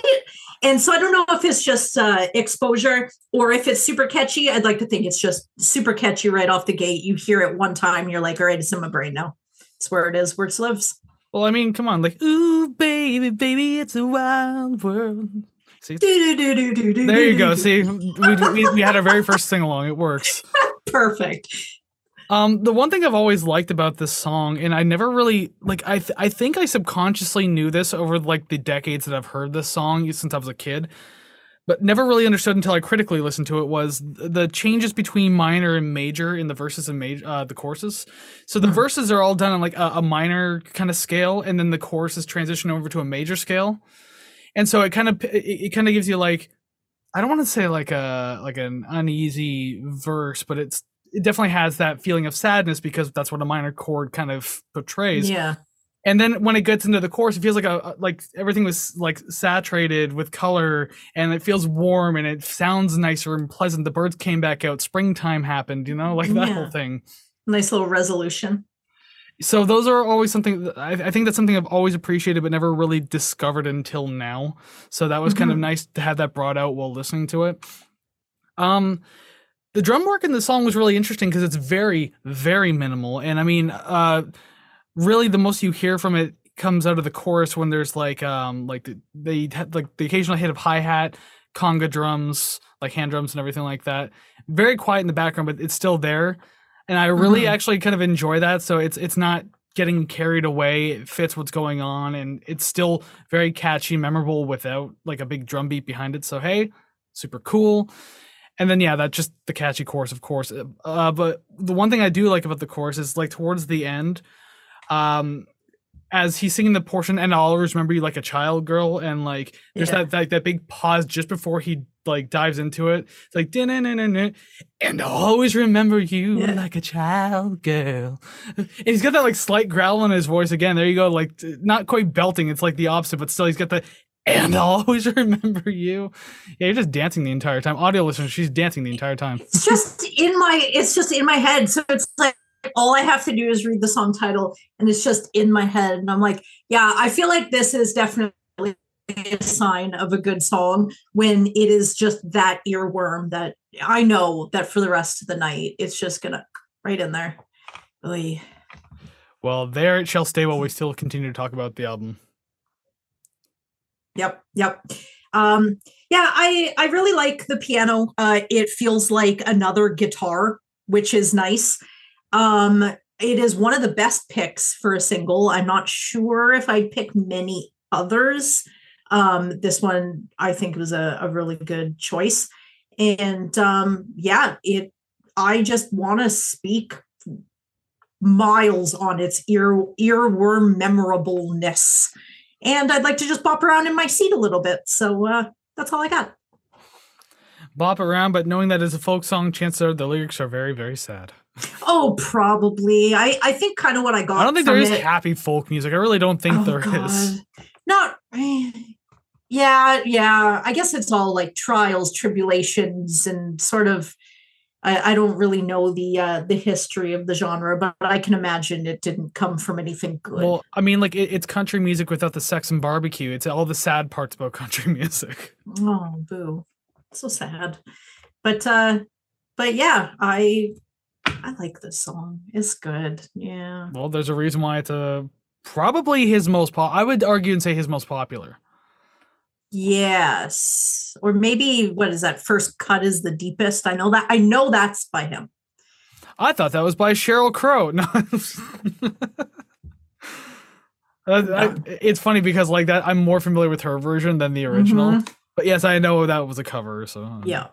and so i don't know if it's just uh, exposure or if it's super catchy i'd like to think it's just super catchy right off the gate you hear it one time you're like all right it's in my brain now it's where it is where it lives Well, I mean, come on, like, ooh, baby, baby, it's a wild world. See, there you go. See, we, we, we had our very first sing along. It works. perfect Um, the one thing I've always liked about this song, and I never really like, I th- I think I subconsciously knew this over like the decades that I've heard this song since I was a kid. But never really understood until I critically listened to it was the changes between minor and major in the verses and major uh, the courses. So the Mhm. verses are all done on like a, a minor kind of scale, and then the choruses transition over to a major scale, and so it kind of it, it kind of gives you like I don't want to say like a like an uneasy verse, but it's it definitely has that feeling of sadness because that's what a minor chord kind of portrays Yeah. And then when it gets into the chorus, it feels like a like everything was like saturated with color, and it feels warm and it sounds nicer and pleasant. The birds came back out, springtime happened, you know, like that Yeah. whole thing. Nice little resolution. So those are always something I, I think that's something I've always appreciated, but never really discovered until now. So that was kind of Mhm. nice to have that brought out while listening to it. Um, the drum work in the song was really interesting because it's very, very minimal, and I mean, uh, really the most you hear from it comes out of the chorus when there's like, um, like the, they had like the occasional hit of hi hat, conga drums, like hand drums and everything like that. Very quiet in the background, but it's still there, and I really Mhm. actually kind of enjoy that. So it's it's not getting carried away. It fits what's going on, and it's still very catchy, memorable without like a big drum beat behind it. So hey, super cool. And then yeah, that just the catchy chorus, of course. Uh, but the one thing I do like about the chorus is like towards the end, um, as he's singing the portion, and I'll always remember you like a child girl, and like there's Yeah. that, that that big pause just before he like dives into it. It's like and I'll always remember you Yeah. like a child girl. And he's got that like slight growl in his voice again. There you go, like not quite belting. It's like the opposite, but still he's got the. And I'll always remember you. Yeah, you're just dancing the entire time. Audio listeners, she's dancing the entire time. It's just in my it's just in my head. So it's like all I have to do is read the song title and it's just in my head. And I'm like, yeah, I feel like this is definitely a sign of a good song when it is just that earworm that I know that for the rest of the night it's just gonna right in there. Oy. Well, there it shall stay while we still continue to talk about the album. Yep, yep. Um, yeah, I I really like the piano. Uh, it feels like another guitar, which is nice. Um, it is one of the best picks for a single. I'm not sure if I'd pick many others. Um, this one I think was a, a really good choice. And um, yeah, it I just want to speak miles on its ear earworm memorableness and I'd like to just bop around in my seat a little bit. So uh, that's all I got. Bop around, but knowing that it's a folk song, chances are the lyrics are very, very sad. Oh, probably. I I think kind of what I got. I don't think there is it- happy folk music. I really don't think Oh, there is. God. Not. eh, Yeah, yeah. I guess it's all like trials, tribulations, and sort of. I, I don't really know the uh, the history of the genre, but I can imagine it didn't come from anything good. Well, I mean, like it, it's country music without the sex and barbecue. It's all the sad parts about country music. Oh, boo. So sad. But uh but yeah, I I like this song. It's good. Yeah. Well, there's a reason why it's a probably his most pop. I would argue and say his most popular. Yes. Or maybe what is that? First cut is the deepest. I know that I know that's by him. I thought that was by Sheryl Crow. No. Uh, I- it's funny because like that, I'm more familiar with her version than the original. Mhm. But yes, I know that was a cover. So uh, Yeah.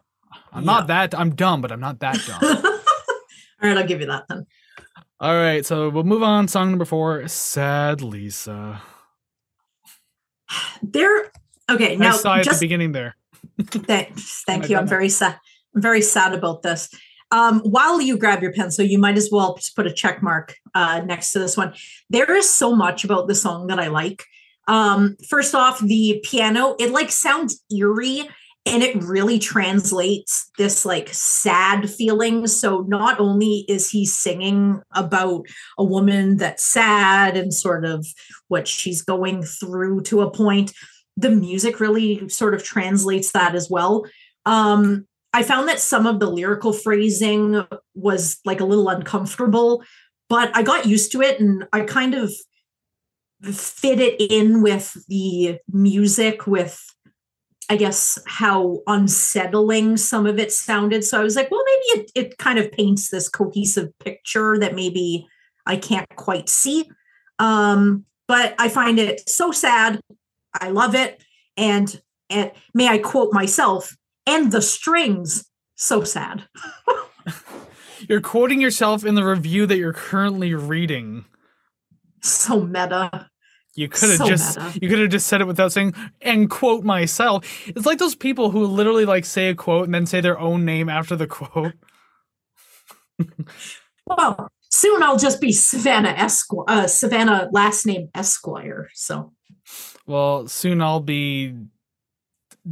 I'm not that. I'm dumb, but I'm not that dumb. All right, I'll give you that then. All right, so we'll move on. Song number four, "Sad Lisa." There okay, now sigh at the just beginning there. Thanks. Thank you. I'm very sad. I'm very sad about this. Um, while you grab your pencil, you might as well just put a check mark uh, next to this one. There is so much about the song that I like. Um, first off, the piano, it like sounds eerie and it really translates this like sad feeling. So not only is he singing about a woman that's sad and sort of what she's going through to a point, the music really sort of translates that as well. Um, I found that some of the lyrical phrasing was like a little uncomfortable, but I got used to it and I kind of fit it in with the music, with I guess how unsettling some of it sounded. So I was like, well, maybe it, it kind of paints this cohesive picture that maybe I can't quite see. Um, but I find it so sad. I love it. And and may I quote myself, and the strings. So sad. You're quoting yourself in the review that you're currently reading. So meta. You could have So just meta. you could have just said it without saying and quote myself. It's like those people who literally like say a quote and then say their own name after the quote. Well, soon I'll just be Savannah Esquire, uh, Savannah last name Esquire. So Well, soon I'll be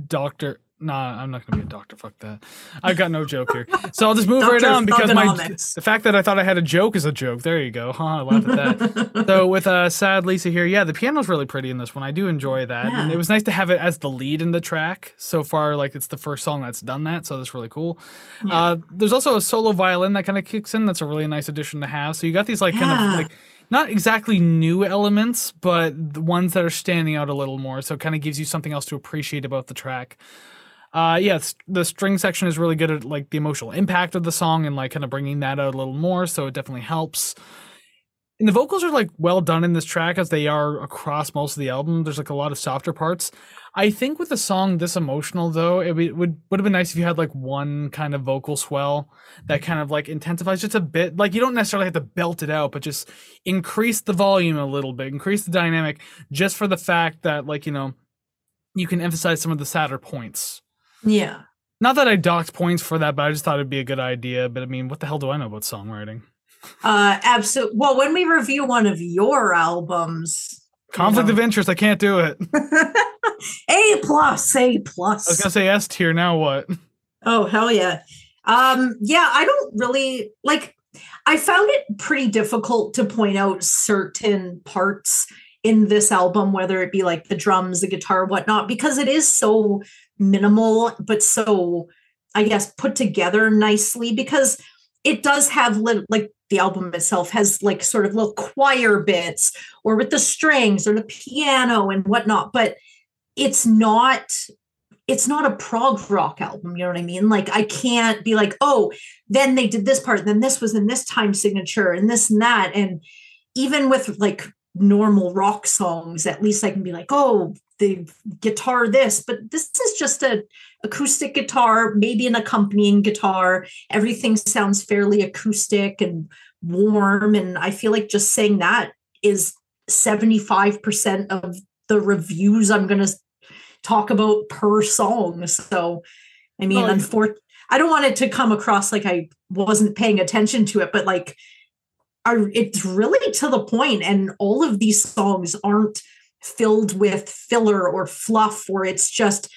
Doctor. Nah, I'm not gonna be a doctor. Fuck that. I've got no joke here. So I'll just move right on because my the fact that I thought I had a joke is a joke. There you go. Huh, I laugh at that. so with uh sad Lisa here, yeah, the piano's really pretty in this one. I do enjoy that. And it was nice to have it as the lead in the track. So far, like it's the first song that's done that, so that's really cool. Uh there's also a solo violin that kind of kicks in. That's a really nice addition to have. So you got these like kind of like not exactly new elements, but the ones that are standing out a little more. So it kind of gives you something else to appreciate about the track. Uh, yes, the string section is really good at like the emotional impact of the song and like kind of bringing that out a little more. So it definitely helps. And the vocals are like well done in this track as they are across most of the album. There's like a lot of softer parts. I think with a song this emotional though, it would would have been nice if you had like one kind of vocal swell that kind of like intensifies just a bit. Like you don't necessarily have to belt it out, but just increase the volume a little bit, increase the dynamic, just for the fact that like you know you can emphasize some of the sadder points. Yeah. Not that I docked points for that, but I just thought it'd be a good idea. But I mean, what the hell do I know about songwriting? Uh absolutely. Well, when we review one of your albums, you Conflict know. of interest. I can't do it. A plus, A I was plus. gonna say S tier. Now what? Oh hell yeah. Um yeah, I don't really like I found it pretty difficult to point out certain parts in this album, whether it be like the drums, the guitar, whatnot, because it is so minimal, but so I guess put together nicely because it does have like the album itself has like sort of little choir bits or with the strings or the piano and whatnot, but it's not it's not a prog rock album, you know what I mean? Like I can't be like, oh, then they did this part, then this was in this time signature and this and that. And even with like normal rock songs, at least I can be like, oh, the guitar this, but this is just a acoustic guitar, maybe an accompanying guitar. Everything sounds fairly acoustic and warm. And I feel like just saying that is 75% of the reviews I'm going to talk about per song. So, I mean, yeah. unfortunately, I don't want it to come across like I wasn't paying attention to it, but like, are it's really to the point, and all of these songs aren't filled with filler or fluff, or it's just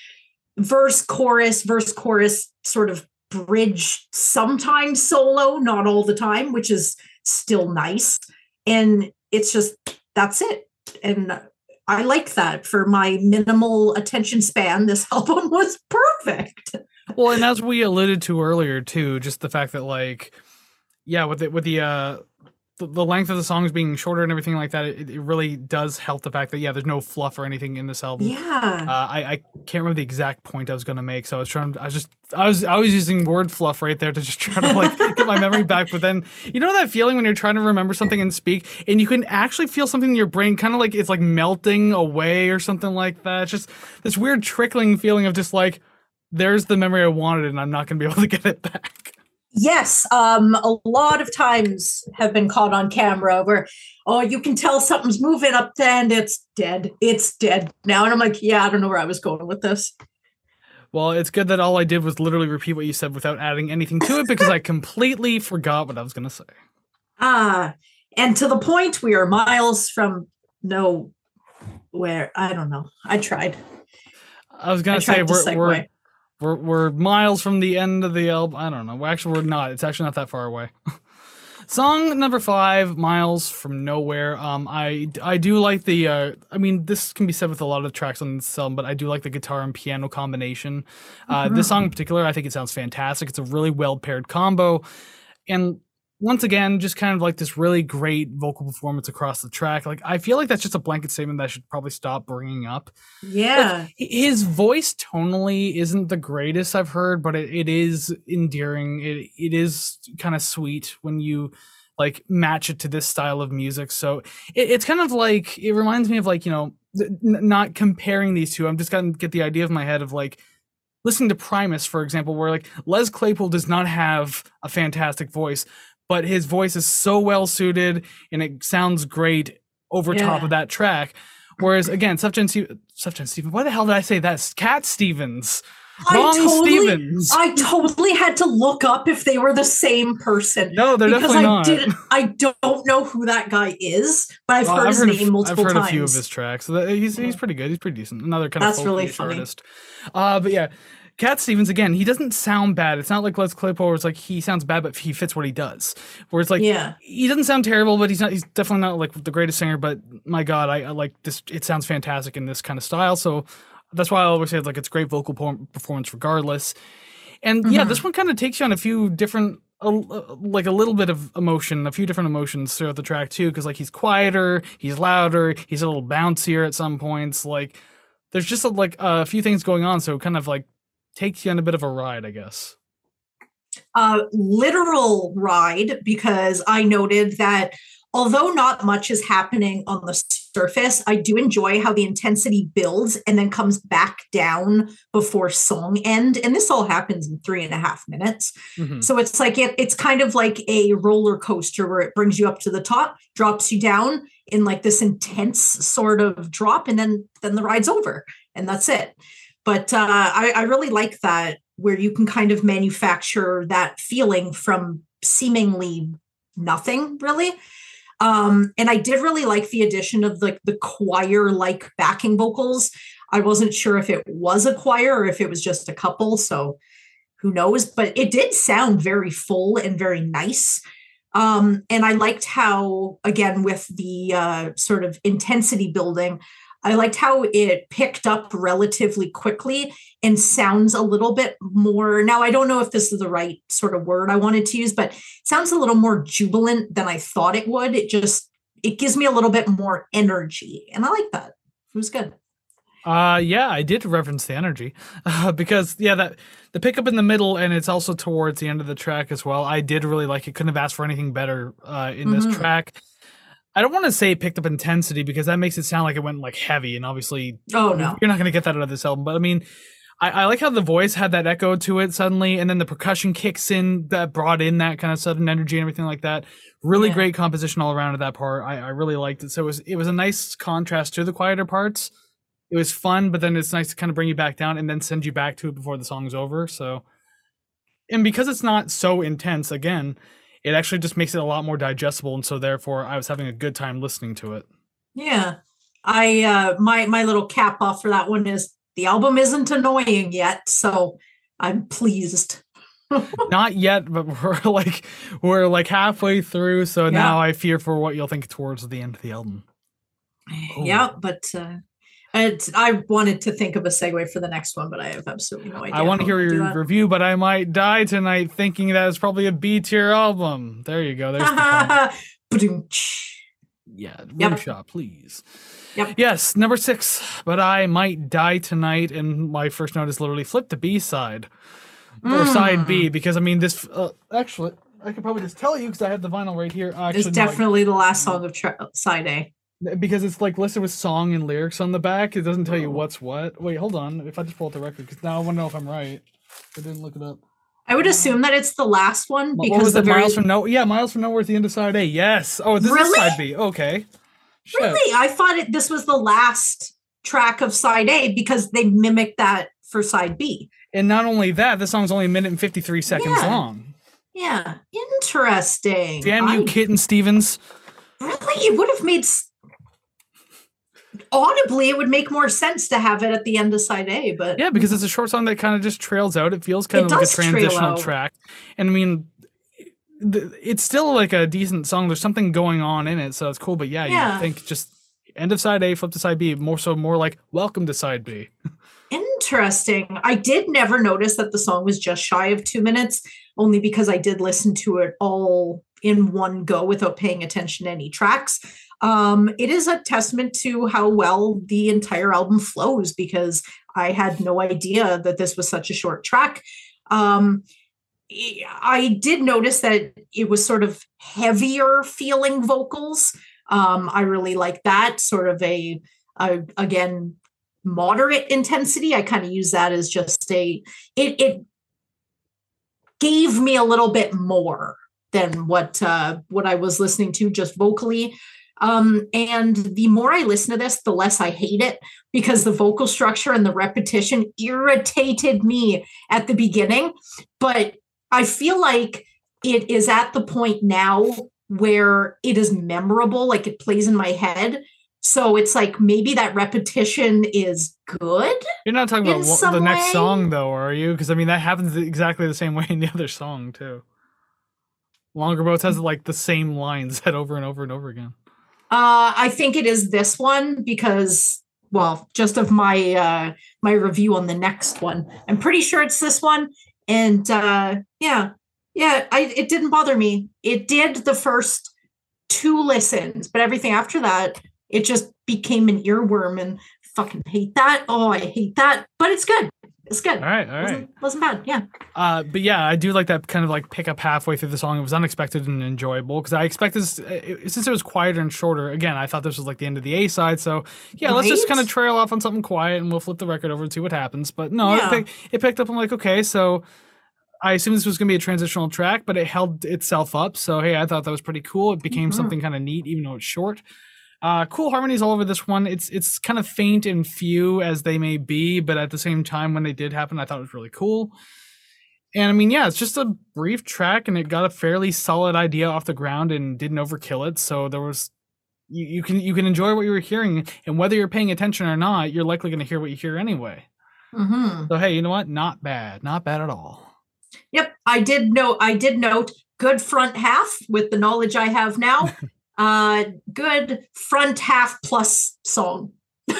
verse, chorus, verse, chorus, sort of bridge, sometimes solo, not all the time, which is still nice. And it's just that's it. And I like that for my minimal attention span. This album was perfect. Well, and as we alluded to earlier too, just the fact that like, yeah, with the with the uh the, the length of the songs being shorter and everything like that, it, it really does help the fact that yeah, there's no fluff or anything in this album. Yeah. Uh, I, I can't remember the exact point I was gonna make, so I was trying. I was just I was I was using word fluff right there to just try to like get my memory back. But then you know that feeling when you're trying to remember something and speak, and you can actually feel something in your brain, kind of like it's like melting away or something like that. It's just this weird trickling feeling of just like there's the memory I wanted, and I'm not gonna be able to get it back. Yes. Um, a lot of times have been caught on camera where, oh, you can tell something's moving up there and it's dead. It's dead now. And I'm like, yeah, I don't know where I was going with this. Well, it's good that all I did was literally repeat what you said without adding anything to it because I completely forgot what I was gonna say. Ah, and to the point we are miles from no where I don't know. I tried. I was gonna say we're, we're. We're we're miles from the end of the album. I don't know. Well, actually, we're not. It's actually not that far away. Song number five, "Miles from Nowhere." Um, I I do like the. Uh, I mean, this can be said with a lot of tracks on this album, but I do like the guitar and piano combination. Uh, This song in particular, I think it sounds fantastic. It's a really well paired combo, and once again, just kind of like this really great vocal performance across the track. Like I feel like that's just a blanket statement that I should probably stop bringing up Yeah. his voice tonally isn't the greatest I've heard, but it, it is endearing. It it is kind of sweet when you like match it to this style of music. So it, it's kind of like it reminds me of like you know n- not comparing these two. I'm just gonna get the idea of my head of like listening to Primus, for example, where like Les Claypool does not have a fantastic voice, but his voice is so well suited and it sounds great over top of that track. Whereas again, Sufjan Stevens, Sufjan Stevens, why the hell did I say that? Cat Stevens, I Ron totally, Stevens. I totally had to look up if they were the same person. no, they're because definitely I not. didn't I don't know who that guy is, but I've Well, heard his of- name multiple times. I've heard times. a few of his tracks. He's he's pretty good. He's pretty decent. Another kind That's of really funny. artist. Uh, but yeah, Cat Stevens again. He doesn't sound bad. It's not like Les Claypool, where it's like he sounds bad, but he fits what he does. Where it's like yeah. he doesn't sound terrible, but he's not. He's definitely not like the greatest singer. But my God, I, I like this. It sounds fantastic in this kind of style. So that's why I always say like it's great vocal por- performance regardless. And yeah, Mhm. this one kind of takes you on a few different, uh, like a little bit of emotion, a few different emotions throughout the track too. Because like he's quieter, he's louder, he's a little bouncier at some points. Like there's just a, like a few things going on, so it kind of like takes you on a bit of a ride, I guess. uh, literal ride because I noted that although not much is happening on the surface, I do enjoy how the intensity builds and then comes back down before song end. And this all happens in three and a half minutes. Mhm. So it's like it, it's kind of like a roller coaster where it brings you up to the top, drops you down in like this intense sort of drop, and then then the ride's over, and that's it. But uh, I, I really like that where you can kind of manufacture that feeling from seemingly nothing, really. Um, and I did really like the addition of like the choir like backing vocals. I wasn't sure if it was a choir or if it was just a couple. So who knows? But it did sound very full and very nice. Um, and I liked how, again, with the uh, sort of intensity building, I liked how it picked up relatively quickly and sounds a little bit more. Now, I don't know if this is the right sort of word I wanted to use, but it sounds a little more jubilant than I thought it would. It just, it gives me a little bit more energy. And I like that. It was good. Uh yeah, I did reference the energy uh, because yeah, that the pickup in the middle and it's also towards the end of the track as well. I did really like it. Couldn't have asked for anything better uh, in Mhm. this track. I don't want to say it picked up intensity because that makes it sound like it went like heavy, and obviously Oh, no. you're not going to get that out of this album. But I mean, I, I like how the voice had that echo to it suddenly, and then the percussion kicks in that brought in that kind of sudden energy and everything like that. Really Yeah. great composition all around at that part. I, I really liked it. So it was it was a nice contrast to the quieter parts. It was fun, but then it's nice to kind of bring you back down and then send you back to it before the song's over. So, and because it's not so intense, again, it actually just makes it a lot more digestible, and so therefore I was having a good time listening to it. Yeah. I uh my my little cap off for that one is the album isn't annoying yet, so I'm pleased. not yet, but we're like we're like halfway through, so Yeah. now I fear for what you'll think towards the end of the album. Oh. Yeah, but uh it's, I wanted to think of a segue for the next one, but I have absolutely no idea. I want to hear your review, but I might die tonight thinking that it's probably a B tier album. There you go. There's the. Yeah, Yep. shot, please. Yep. Yes, number six. But I might die tonight, and my first note is literally flip the B side or side B Mm. because I mean this. Uh, actually, I could probably just tell you because I have the vinyl right here. Actually, It's no, I- definitely the last song of tra- side A. because it's like listed with song and lyrics on the back. It doesn't tell you Oh. what's what. Wait, hold on. If I just pull up the record, because now I want to know if I'm right. I didn't look it up. I would assume that it's the last one because what was the it? very Miles from No? Yeah, Miles from Nowhere at the end of side A. Yes. Oh, this is side B. Okay. Shit. really I thought it this was the last track of side A because they mimicked that for side B. And not only that, this song's only a minute and 53 seconds Yeah. long. Yeah, interesting. Damn you, I- Kitten Stevens. Really, it would have made s- audibly. It would make more sense to have it at the end of side A, but Yeah, because it's a short song that kind of just trails out. It feels kind It of like a transitional track. And I mean, it's still like a decent song. There's something going on in it, so it's cool. But yeah, Yeah. you think just end of side A, flip to side B. More so, more like welcome to side B. interesting. I did never notice that the song was just shy of two minutes, only because I did listen to it all in one go without paying attention to any tracks. Um, it is a testament to how well the entire album flows because I had no idea that this was such a short track. Um, I did notice that it was sort of heavier feeling vocals. Um, I really like that sort of a, a again moderate intensity. I kind of use that as just a it it gave me a little bit more than what uh, what I was listening to just vocally. Um, and the more I listen to this, the less I hate it because the vocal structure and the repetition irritated me at the beginning. But I feel like it is at the point now where it is memorable, like it plays in my head. So it's like maybe that repetition is good. You're not talking about the next way. song, though, are you? Because I mean, that happens exactly the same way in the other song too. Longer Boats has like the same lines said over and over and over again. Uh, I think it is this one because, well, just of my uh, my review on the next one, I'm pretty sure it's this one. And uh, yeah, yeah, I, it didn't bother me. It did the first two listens, but everything after that, it just became an earworm and fucking hate that. Oh, I hate that. But it's good. It's good. All right, all right. Wasn't, wasn't bad. Yeah. Uh, but yeah, I do like that kind of like pick up halfway through the song. It was unexpected and enjoyable because I expected this, it, since it was quieter and shorter. Again, I thought this was like the end of the A side. So yeah, let's just kind of trail off on something quiet and we'll flip the record over and see what happens. But no, Yeah. it, pick, it picked up. I'm like, okay, so I assume this was going to be a transitional track, but it held itself up. So hey, I thought that was pretty cool. It became Mhm. something kind of neat, even though it's short. Uh, cool harmonies all over this one. It's it's kind of faint and few as they may be, but at the same time, when they did happen, I thought it was really cool. And I mean, yeah, it's just a brief track, and it got a fairly solid idea off the ground and didn't overkill it. So there was you, you can you can enjoy what you were hearing, and whether you're paying attention or not, you're likely going to hear what you hear anyway. hmm So hey, you know what? Not bad, not bad at all. Yep, I did note. I did note good front half with the knowledge I have now. uh, good front half plus song.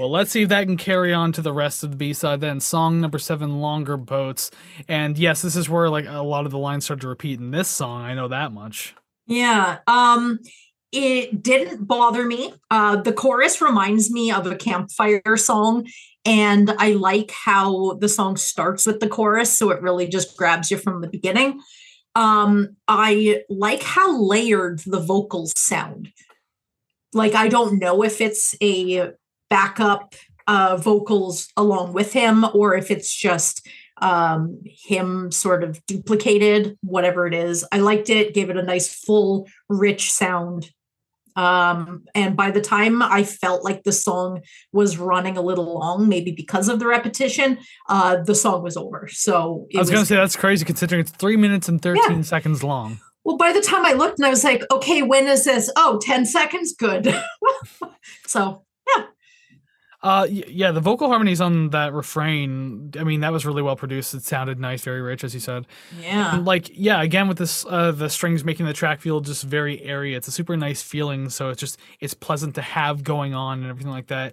Well, let's see if that can carry on to the rest of the B side then. Song number seven, Longer Boats. And yes, this is where like a lot of the lines start to repeat in this song. I know that much. Yeah. Um, it didn't bother me. Uh, the chorus reminds me of a campfire song, and I like how the song starts with the chorus, so it really just grabs you from the beginning. Um, I like how layered the vocals sound. Like I don't know if it's a backup uh, vocals along with him or if it's just um, him sort of duplicated, whatever it is. I liked it, gave it a nice, full, rich sound. Um, and by the time I felt like the song was running a little long, maybe because of the repetition, uh, the song was over. So I was, gonna say that's crazy considering it's three minutes and 13 seconds long. well, by the time I looked and I was like, okay, when is this? Oh, 10 seconds? Good. so Uh, yeah, the vocal harmonies on that refrain, I mean, that was really well produced. It sounded nice, very rich, as you said. yeah. And like, yeah, again with this, uh, the strings making the track feel just very airy. It's a super nice feeling, so it's just it's pleasant to have going on and everything like that.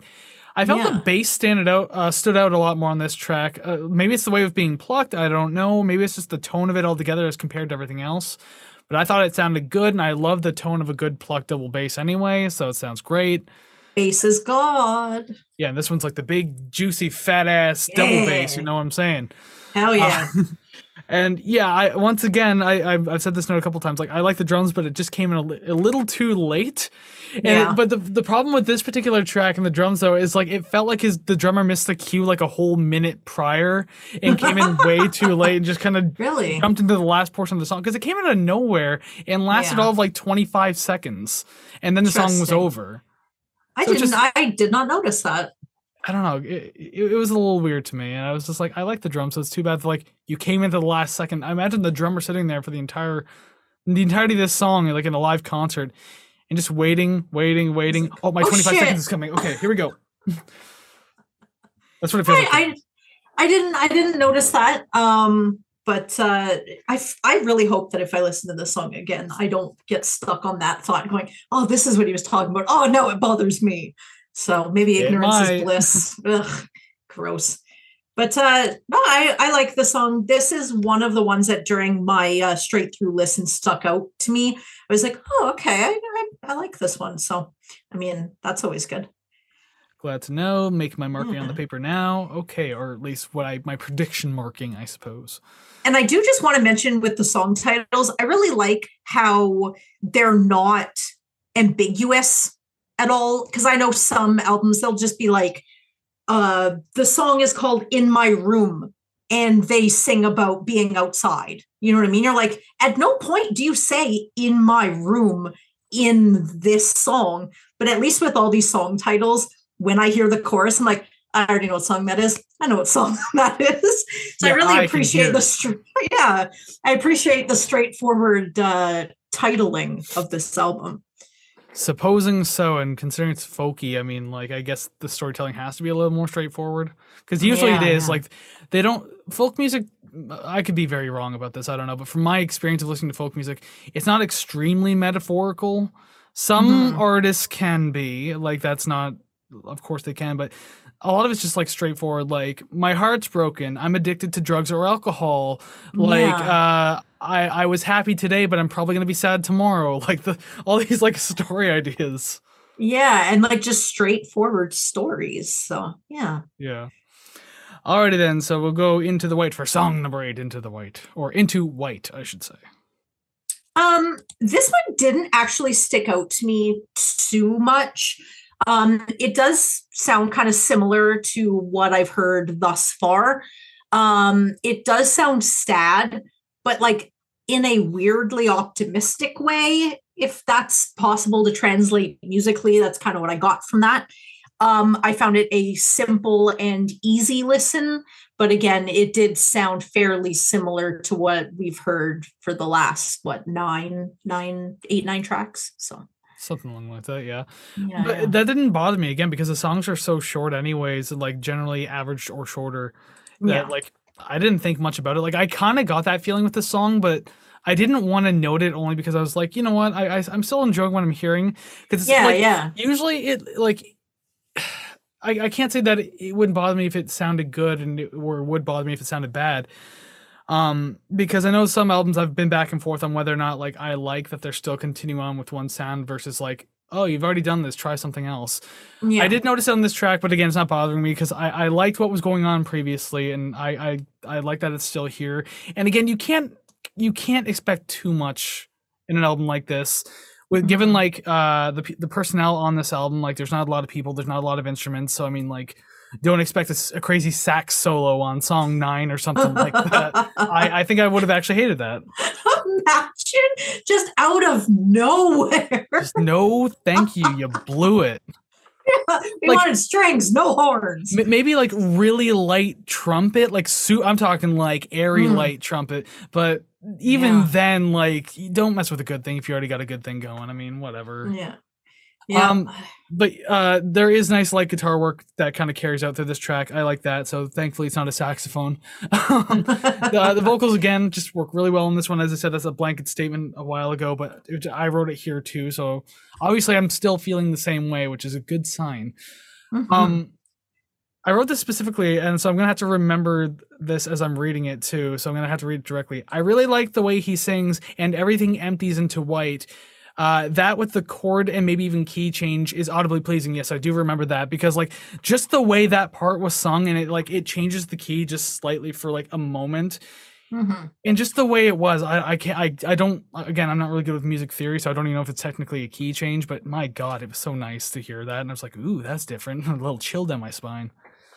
I felt the bass standed out, uh, stood out a lot more on this track. Uh, maybe it's the way of being plucked. I don't know. Maybe it's just the tone of it altogether as compared to everything else. But I thought it sounded good, and I love the tone of a good plucked double bass anyway. So it sounds great. Bass is God. Yeah, and this one's like the big, juicy, fat ass double bass. You know what I'm saying? Hell yeah. Uh, and yeah, I once again, I I've, I've said this note a couple times. Like I like the drums, but it just came in a, a little too late. And it- Yeah. but the the problem with this particular track and the drums though is like it felt like his the drummer missed the cue like a whole minute prior and came in way too late and just kind of really? jumped into the last portion of the song because it came out of nowhere and lasted Yeah. all of like 25 seconds and then the song was over. I so didn't just- I did not notice that. I don't know. It, it, it was a little weird to me, and I was just like, I like the drum, so it's too bad. that, Like you came into the last second. I imagine the drummer sitting there for the entire, the entirety of this song, like in a live concert, and just waiting, waiting, waiting. Oh, my Oh, 25 shit. seconds is coming. Okay, here we go. That's what it feels like. I, I I didn't I didn't notice that. Um but uh I I really hope that if I listen to this song again, I don't get stuck on that thought going, "Oh, this is what he was talking about." Oh, no, it bothers me. So maybe It ignorance might. is bliss. Ugh, gross. But uh no, I I like the song. This is one of the ones that during my uh, straight through listen stuck out to me. I was like, "Oh, okay. I I, I like this one." So, I mean, that's always good. Glad to know. Make my marking on the paper now. Okay, or at least what I my prediction marking, I suppose. And I do just want to mention with the song titles, I really like how they're not ambiguous at all. Because I know some albums, they'll just be like, uh, the song is called In My Room, and they sing about being outside. You know what I mean? You're like, at no point do you say in my room in this song. But at least with all these song titles, when I hear the chorus, I'm like, I already know what song that is. I know what song that is. So Yeah, I really I appreciate the it. str- yeah, I appreciate the straightforward uh, titling of this album. Supposing so, and considering it's folky, I mean, like, I guess the storytelling has to be a little more straightforward. Because usually it Yeah, is yeah. like they don't folk music. I could be very wrong about this. I don't know, but from my experience of listening to folk music, it's not extremely metaphorical. Some Mhm. artists can be like that's not. Of course they can, but a lot of it's just like straightforward. Like my heart's broken. I'm addicted to drugs or alcohol. Like Yeah. uh, I I was happy today, but I'm probably gonna be sad tomorrow. Like the all these like story ideas. Yeah, and like just straightforward stories. So yeah. Yeah. Alrighty then, so we'll go into the white for song number eight, into the white. Or into white, I should say. Um, this one didn't actually stick out to me too much. Um, it does sound kind of similar to what I've heard thus far. Um, it does sound sad, but like in a weirdly optimistic way, if that's possible to translate musically. That's kind of what I got from that. Um, I found it a simple and easy listen, but again, it did sound fairly similar to what we've heard for the last what nine, nine, eight, nine tracks. So Something along like that, yeah. yeah, but yeah. that didn't bother me again because the songs are so short anyways, like generally average or shorter. That Yeah. like I didn't think much about it. Like I kind of got that feeling with the song, but I didn't want to note it only because I was like, you know what, I, I I'm still enjoying what I'm hearing because yeah, like, yeah, usually it like I, I can't say that it wouldn't bother me if it sounded good and it, or would bother me if it sounded bad um because i know some albums i've been back and forth on whether or not like i like that they're still continuing on with one sound versus like oh you've already done this try something else yeah. i did notice it on this track but again it's not bothering me because I, I liked what was going on previously and I, I i like that it's still here and again you can't you can't expect too much in an album like this with given Mhm. like uh the the personnel on this album like there's not a lot of people there's not a lot of instruments so i mean like don't expect a crazy sax solo on song nine or something like that I, I think i would have actually hated that Imagine just out of nowhere. just no thank you you blew it we like- wanted strings, no horns. M- maybe like really light trumpet like su- i'm talking like airy Mm. light trumpet but even Yeah. then like don't mess with a good thing if you already got a good thing going i mean whatever Yeah. Yeah. Um, but uh there is nice light guitar work that kind of carries out through this track i like that so thankfully it's not a saxophone Um, the, the vocals again just work really well in this one as i said that's a blanket statement a while ago but it, i wrote it here too so obviously i'm still feeling the same way which is a good sign Mhm. um, I wrote this specifically, and so I'm gonna have to remember this as I'm reading it too. So I'm gonna have to read it directly. I really like the way he sings, and everything empties into white. Uh, that with the chord and maybe even key change is audibly pleasing. Yes, I do remember that because like just the way that part was sung and it like it changes the key just slightly for like a moment Mhm. and just the way it was i i can't i, I don't again i'm not really good with music theory so i don't even know if it's technically a key change but my god it was so nice to hear that and i was like ooh that's different a little chill down my spine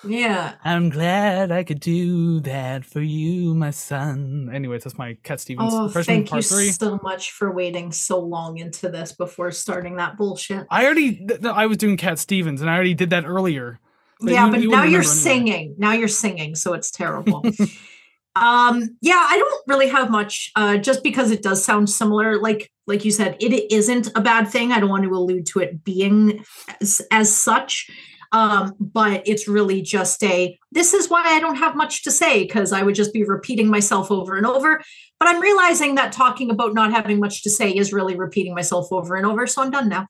Yeah. i'm glad i could do that for you my son anyways that's my cat stevens Oh, thank you three so much for waiting so long into this before starting that bullshit. i already th- i was doing cat stevens and i already did that earlier But yeah, you- but you now you're anyway. singing. Now you're singing, so it's terrible. um, yeah, I don't really have much. Uh, just because it does sound similar, like like you said, it isn't a bad thing. I don't want to allude to it being as, as such. Um, but it's really just a this is why I don't have much to say because I would just be repeating myself over and over. But I'm realizing that talking about not having much to say is really repeating myself over and over. So I'm done now.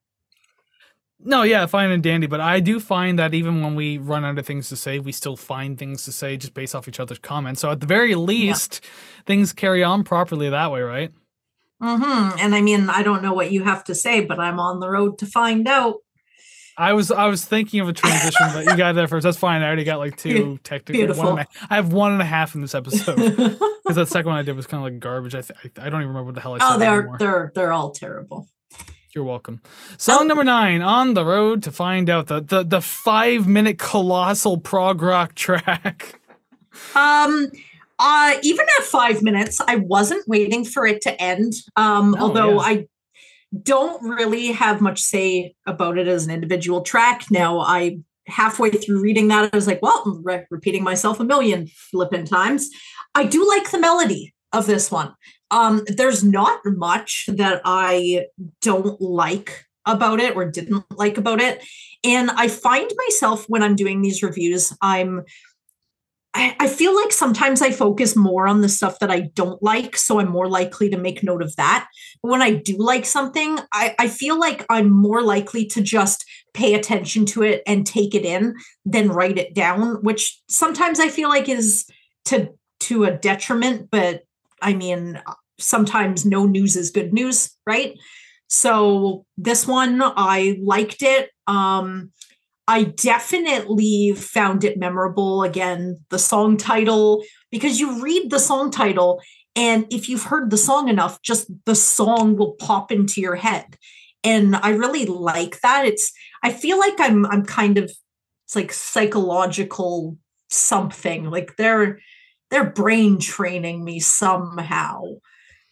No, yeah, fine and dandy, but I do find that even when we run out of things to say, we still find things to say just based off each other's comments. So at the very least, things carry on properly that way, right? Mm-hmm. And I mean, I don't know what you have to say, but I'm on the road to find out. I was I was thinking of a transition, but you got there first. That's fine. I already got like two technically. Beautiful. A, I have one and a half in this episode because that second one I did was kind of like garbage. I, th- I I don't even remember what the hell I said oh, they're anymore. they're they're all terrible. You're welcome. Song number nine, on the road to find out the the, the five minute colossal prog rock track. Um, uh, even at five minutes, I wasn't waiting for it to end. Um, No, although yeah. I don't really have much say about it as an individual track. Now, I halfway through reading that, I was like, well, I'm re- repeating myself a million flippin' times. I do like the melody of this one. Um, there's not much that I don't like about it or didn't like about it. And I find myself when I'm doing these reviews, I'm I, I feel like sometimes I focus more on the stuff that I don't like. So I'm more likely to make note of that. But when I do like something, I, I feel like I'm more likely to just pay attention to it and take it in than write it down, which sometimes I feel like is to to a detriment, but I mean sometimes no news is good news, right? So this one I liked it. Um I definitely found it memorable. Again, the song title, because you read the song title, and if you've heard the song enough, just the song will pop into your head. And I really like that. It's I feel like I'm I'm kind of it's like psychological something. Like they're they're brain training me somehow.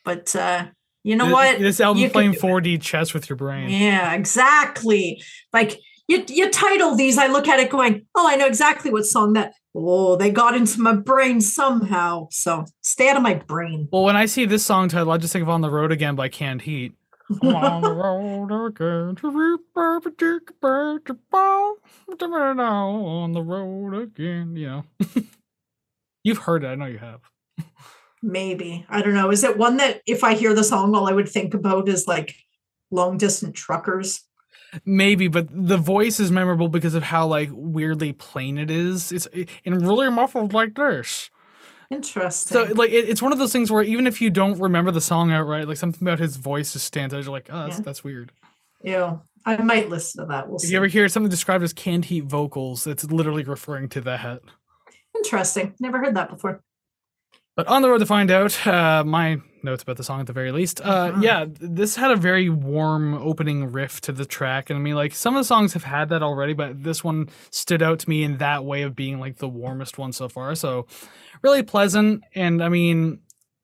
But uh you know what? This album You playing 4D chess with your brain. yeah, exactly. Like you, you title these, I look at it going, oh, I know exactly what song that. Oh, they got into my brain somehow. So stay out of my brain. Well, when I see this song title, I just think of "On the Road Again" by Canned Heat. On the road again to reap a particular bird to. On the road again, you know. You've heard it, I know you have. Maybe I don't know. Is it one that if I hear the song, all I would think about is like long distance truckers? Maybe, but the voice is memorable because of how like weirdly plain it is. It's and really muffled like this. Interesting. So like it, it's one of those things where even if you don't remember the song outright, like something about his voice just stands out. You're like, oh, that's, Yeah. that's weird. yeah, I might listen to that. We'll If see. you ever hear something described as canned heat vocals, it's literally referring to that. Interesting. Never heard that before. But on the road to find out, uh, my notes about the song at the very least. Uh, Mhm. Yeah, this had a very warm opening riff to the track, and I mean, like some of the songs have had that already, but this one stood out to me in that way of being like the warmest one so far. So, really pleasant, and I mean,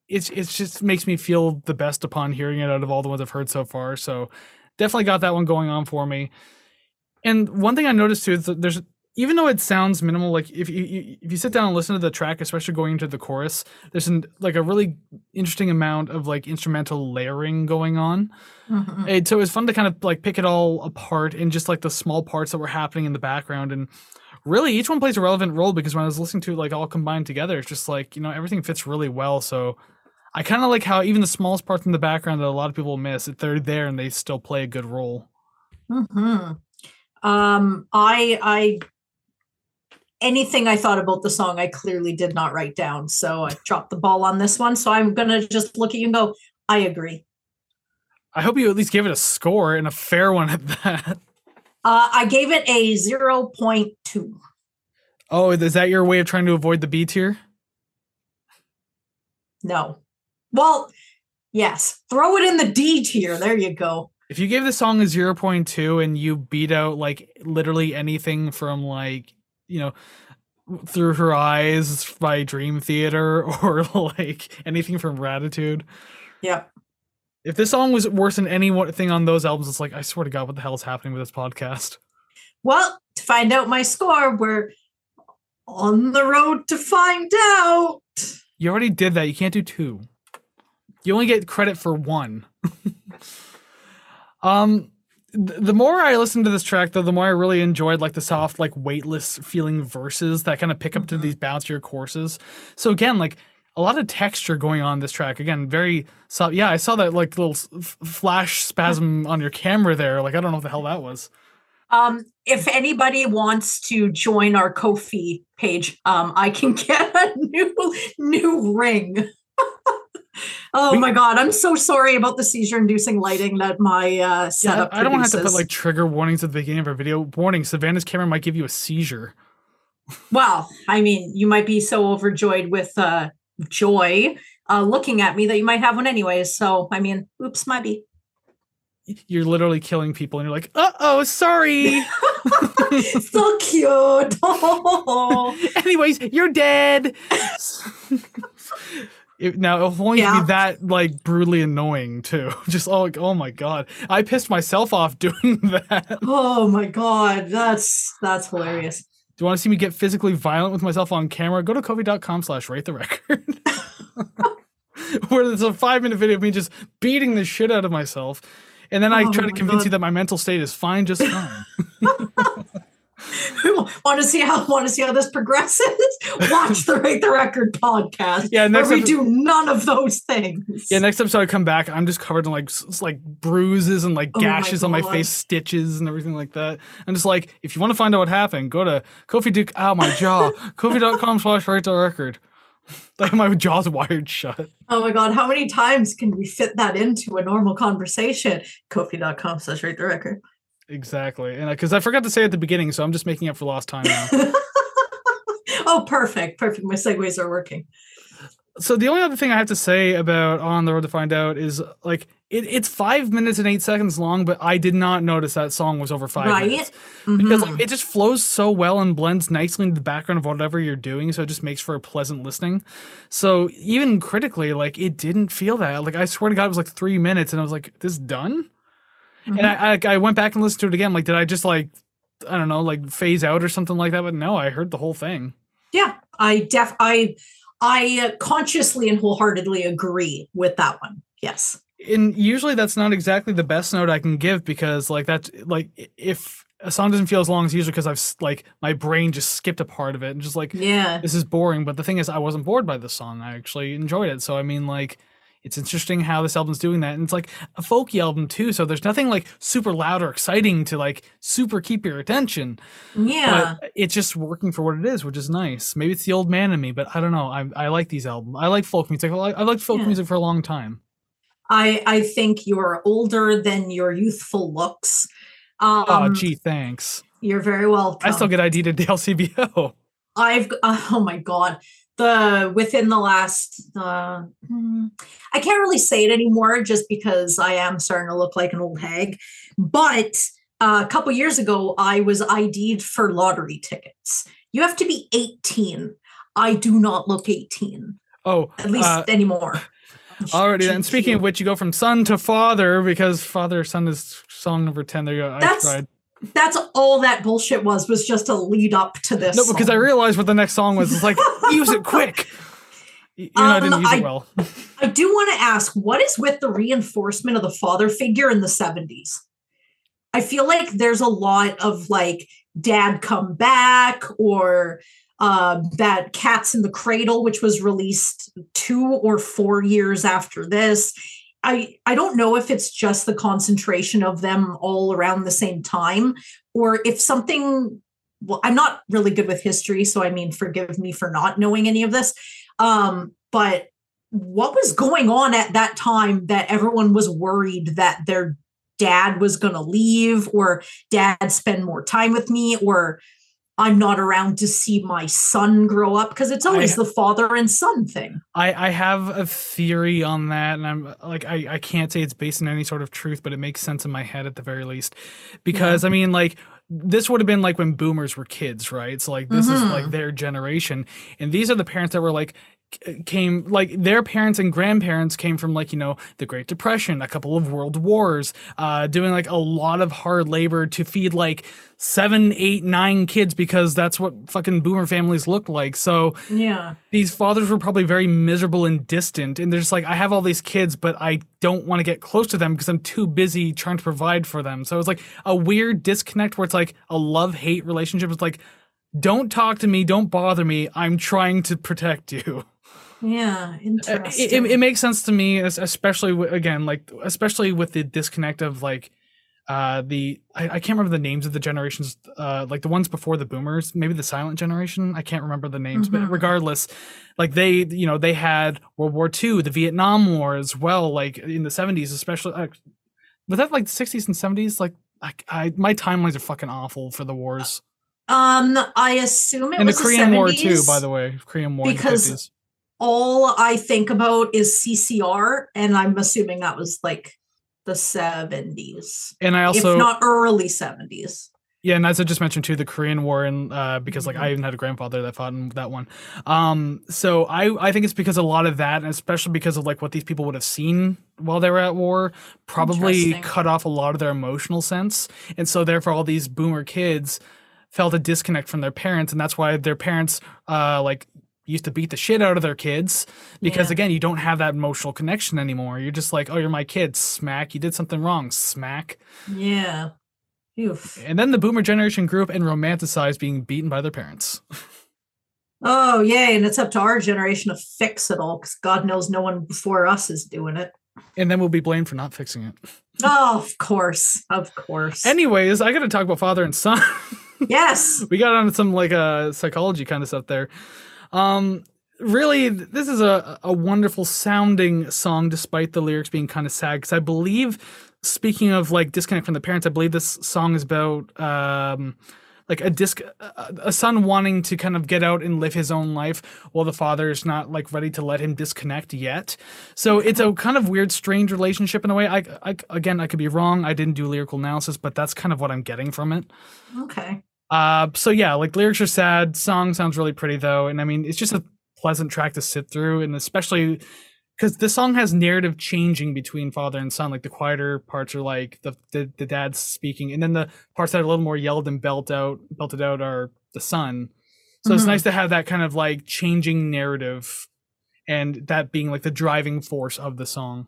it's it's just makes me feel the best upon hearing it out of all the ones I've heard so far. So, definitely got that one going on for me. And one thing I noticed too is that there's even though it sounds minimal, like if you- if you sit down and listen to the track, especially going into the chorus, there's an, like a really interesting amount of like instrumental layering going on. Mhm. And so it was fun to kind of like pick it all apart in just like the small parts that were happening in the background and really each one plays a relevant role because when I was listening to it like all combined together, it's just like, you know, everything fits really well. So I kind of like how even the smallest parts in the background that a lot of people miss, if they're there and they still play a good role. hmm Um, I I anything I thought about the song, I clearly did not write down. So I dropped the ball on this one. So I'm gonna just look at you and go, I agree. I hope you at least gave it a score and a fair one at that. Uh, I gave it a 0.2. Oh, is that your way of trying to avoid the B tier? No. Well, yes. Throw it in the D tier. There you go. If you gave the song a 0.2 and you beat out like literally anything from like, you know, through her eyes by Dream Theater or like anything from Ratitude. Yeah. If this song was worse than anything on those albums, it's like I swear to God, what the hell is happening with this podcast? Well, to find out my score, we're on the road to find out. You already did that. You can't do two. You only get credit for one. um the more I listened to this track though, the more I really enjoyed like the soft, like weightless feeling verses that kind of pick up to Mhm. these bouncier courses. So again, like a lot of texture going on this track. Again, very soft. Yeah, I saw that like little f- flash spasm on your camera there. Like I don't know what the hell that was. Um, if anybody wants to join our Ko-fi page, um, I can get a new new ring. Oh We- my god, I'm so sorry about the seizure-inducing lighting that my uh, Yeah, setup. I don't have to put like trigger warnings at the beginning of our video. Warning: Savannah's camera might give you a seizure. Well, I mean, you might be so overjoyed with uh, joy uh, looking at me that you might have one anyways. So, I mean, oops, might be. You're literally killing people, and you're like, "Uh oh, sorry." so cute. Anyways, you're dead. It- now, if only Yeah. be that like brutally annoying too. Just oh, like, oh my god, I pissed myself off doing that. Oh my god, that's that's hilarious. Do you want to see me get physically violent with myself on camera? Go to ko-fi.com slash rate the record. Where there's a five minute video of me just beating the shit out of myself. And then I Oh try to convince God. you that my mental state is fine, just fine. want to see how want to see how this progresses? Watch the Rate the Record podcast. Yeah, where we epi- do none of those things. Yeah, next episode I come back, I'm just covered in like like bruises and like Oh my gashes on my face, stitches and everything like that. I'm just like, if you want to find out what happened, go to Ko-fi Duke. Ow, my jaw. ko-fi.com slash rate the record. Like my jaw's wired shut. Oh my god, how many times can we fit that into a normal conversation? ko-fi.com slash rate the record. Exactly, and because I forgot to say at the beginning, so I'm just making up for lost time now. oh, perfect. Perfect. My segues are working. so the only other thing I have to say about On the Road to Find Out is like it, it's five minutes and eight seconds long, but I did not notice that song was over five Right? minutes. because Mhm. like, it just flows so well and blends nicely into the background of whatever you're doing so it just makes for a pleasant listening so even critically like it didn't feel that like i swear to god it was like three minutes and i was like this done Mhm. and I, I i went back and listened to it again like did i just like i don't know like phase out or something like that but no i heard the whole thing Yeah, I def I I uh, consciously and wholeheartedly agree with that one. Yes. and usually that's not exactly the best note i can give because like that's like if a song doesn't feel as long as usually because i've like my brain just skipped a part of it and just like Yeah. this is boring. But the thing is, I wasn't bored by the song. I actually enjoyed it. So I mean, like, it's interesting how this album's doing that, and it's like a folky album too. So there's nothing like super loud or exciting to like super keep your attention. Yeah. But it's just working for what it is, which is nice. Maybe it's the old man in me, but I don't know. I I like these albums. I like folk music. I like, I liked folk Yeah. music for a long time. I I think you're older than your youthful looks. Um, oh, gee, thanks. You're very welcome. I still get ID to the LCBO. I've oh my god the within the last uh, hmm, I can't really say it anymore just because I am starting to look like an old hag. But uh, a couple years ago, I was ID'd for lottery tickets. You have to be 18. I do not look 18, Oh, at least uh, anymore. already. And speaking of which, you go from son to father because father son is song number ten. There you go. I That's tried. That's all that bullshit was was just a lead up to this. No, because I realized what the next song was. It's like use it quick. You know, I didn't Um, use I- it well. I do want to ask what is with the reinforcement of the father figure in the 70s? I feel like there's a lot of like dad come back or uh, that Cats in the Cradle, which was released two or four years after this. I, I don't know if it's just the concentration of them all around the same time or if something well i'm not really good with history so i mean forgive me for not knowing any of this um, but what was going on at that time that everyone was worried that their dad was going to leave or dad spend more time with me or i'm not around to see my son grow up because it's always I- the father and son thing I, I have a theory on that, and I'm like I, I can't say it's based on any sort of truth, but it makes sense in my head at the very least. Because I mean, like this would have been like when boomers were kids, right? So like this is Mhm. like their generation, and these are the parents that were like came like their parents and grandparents came from like you know the great depression a couple of world wars uh doing like a lot of hard labor to feed like seven eight nine kids because that's what fucking boomer families look like. So yeah. these fathers were probably very miserable and distant and they're just like i have all these kids but i don't want to get close to them because i'm too busy trying to provide for them. So it's like a weird disconnect where it's like a love hate relationship. It's like don't talk to me don't bother me i'm trying to protect you yeah Uh, interesting it, it, it makes sense to me especially again like especially with the disconnect of like uh the I, I can't remember the names of the generations uh like the ones before the boomers maybe the silent generation i can't remember the names Mhm. but regardless like they you know they had world war ii the vietnam war as well like in the 70s especially uh, was that like the 60s and 70s like I, I my timelines are fucking awful for the wars Um, I assume it and the was korean war too by the way korean war Because- in the 50s. All I think about is CCR, and I'm assuming that was like the 70s, and i also if not early 70s. Yeah, and as I just mentioned too, the Korean War, and uh, because like Mhm. I even had a grandfather that fought in that one. Um, so I I think it's because a lot of that, and especially because of like what these people would have seen while they were at war, probably cut off a lot of their emotional sense, and so therefore all these boomer kids felt a disconnect from their parents, and that's why their parents uh like used to beat the shit out of their kids because Yeah. again you don't have that emotional connection anymore you're just like oh you're my kid smack you did something wrong smack Yeah. Oof. and then the boomer generation grew up and romanticized being beaten by their parents. Oh, yay. And it's up to our generation to fix it all because God knows no one before us is doing it. And then we'll be blamed for not fixing it. Oh, of course. Of course. Anyways, I gotta talk about father and son. yes. we got on some like uh psychology kind of stuff there. Um really this is a a wonderful sounding song despite the lyrics being kind of sad because I believe speaking of like disconnect from the parents, I believe this song is about um like a disc a son wanting to kind of get out and live his own life while the father is not like ready to let him disconnect yet. So it's a kind of weird strange relationship in a way. I, I again i could be wrong. I didn't do lyrical analysis but that's kind of what i'm getting from it. Okay. Uh so yeah like lyrics are sad. Song sounds really pretty though. And i mean it's just a pleasant track to sit through. And especially because the song has narrative changing between father and son. Like the quieter parts are like the, the the dad's speaking. And then the parts that are a little more yelled and belt out belted out are the son. So it's Mhm. nice to have that kind of like changing narrative and that being like the driving force of the song.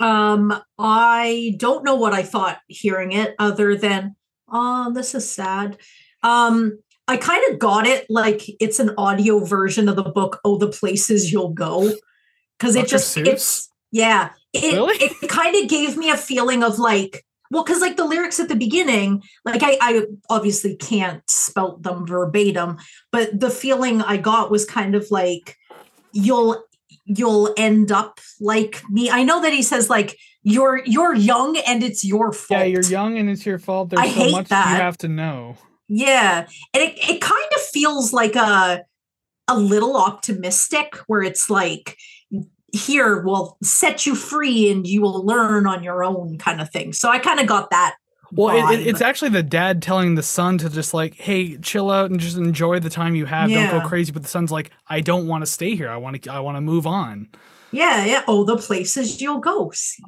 Um, I don't know what I thought hearing it other than, oh, this is sad. Um, I kind of got it like it's an audio version of the book, Oh, the Places You'll Go. Cause it Dr. just Seuss? it's yeah, it, Really? it kind of gave me a feeling of like, well, because like the lyrics at the beginning, like I, I obviously can't spout them verbatim, but the feeling I got was kind of like you'll you'll end up like me. I know that he says like you're you're young and it's your fault. yeah you're young and it's your fault there's I so hate much that. you have to know Yeah. And it, it kind of feels like a a little optimistic where it's like here will set you free and you will learn on your own kind of thing. So I kind of got that. Well, it, it- it's actually the dad telling the son to just like, hey, chill out and just enjoy the time you have. Don't go crazy. But the son's like, I don't want to stay here. I want to. I want to move on. Yeah, yeah. Oh, the places you'll go. See,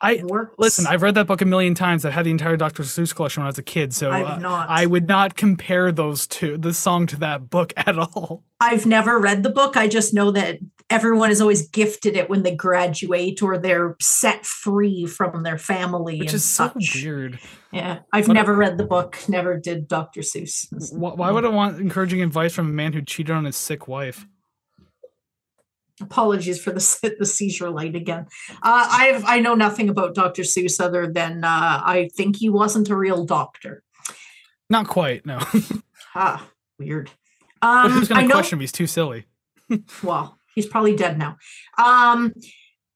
I, listen. I've read that book a million times. I had the entire Dr. Seuss collection when I was a kid. So I've uh, not. I would not compare those two, the song to that book at all. I've never read the book. I just know that everyone is always gifted it when they graduate or they're set free from their family Which and is so weird. Yeah, I've never read the book. Never did Dr. Seuss. Why, why would I want encouraging advice from a man who cheated on his sick wife? Apologies for the the seizure light again. Uh, I've I know nothing about Dr. Seuss other than uh, I think he wasn't a real doctor. Not quite. No. Ah, weird. Um, who's going to know. question me? He's too silly. Well, he's probably dead now. Um,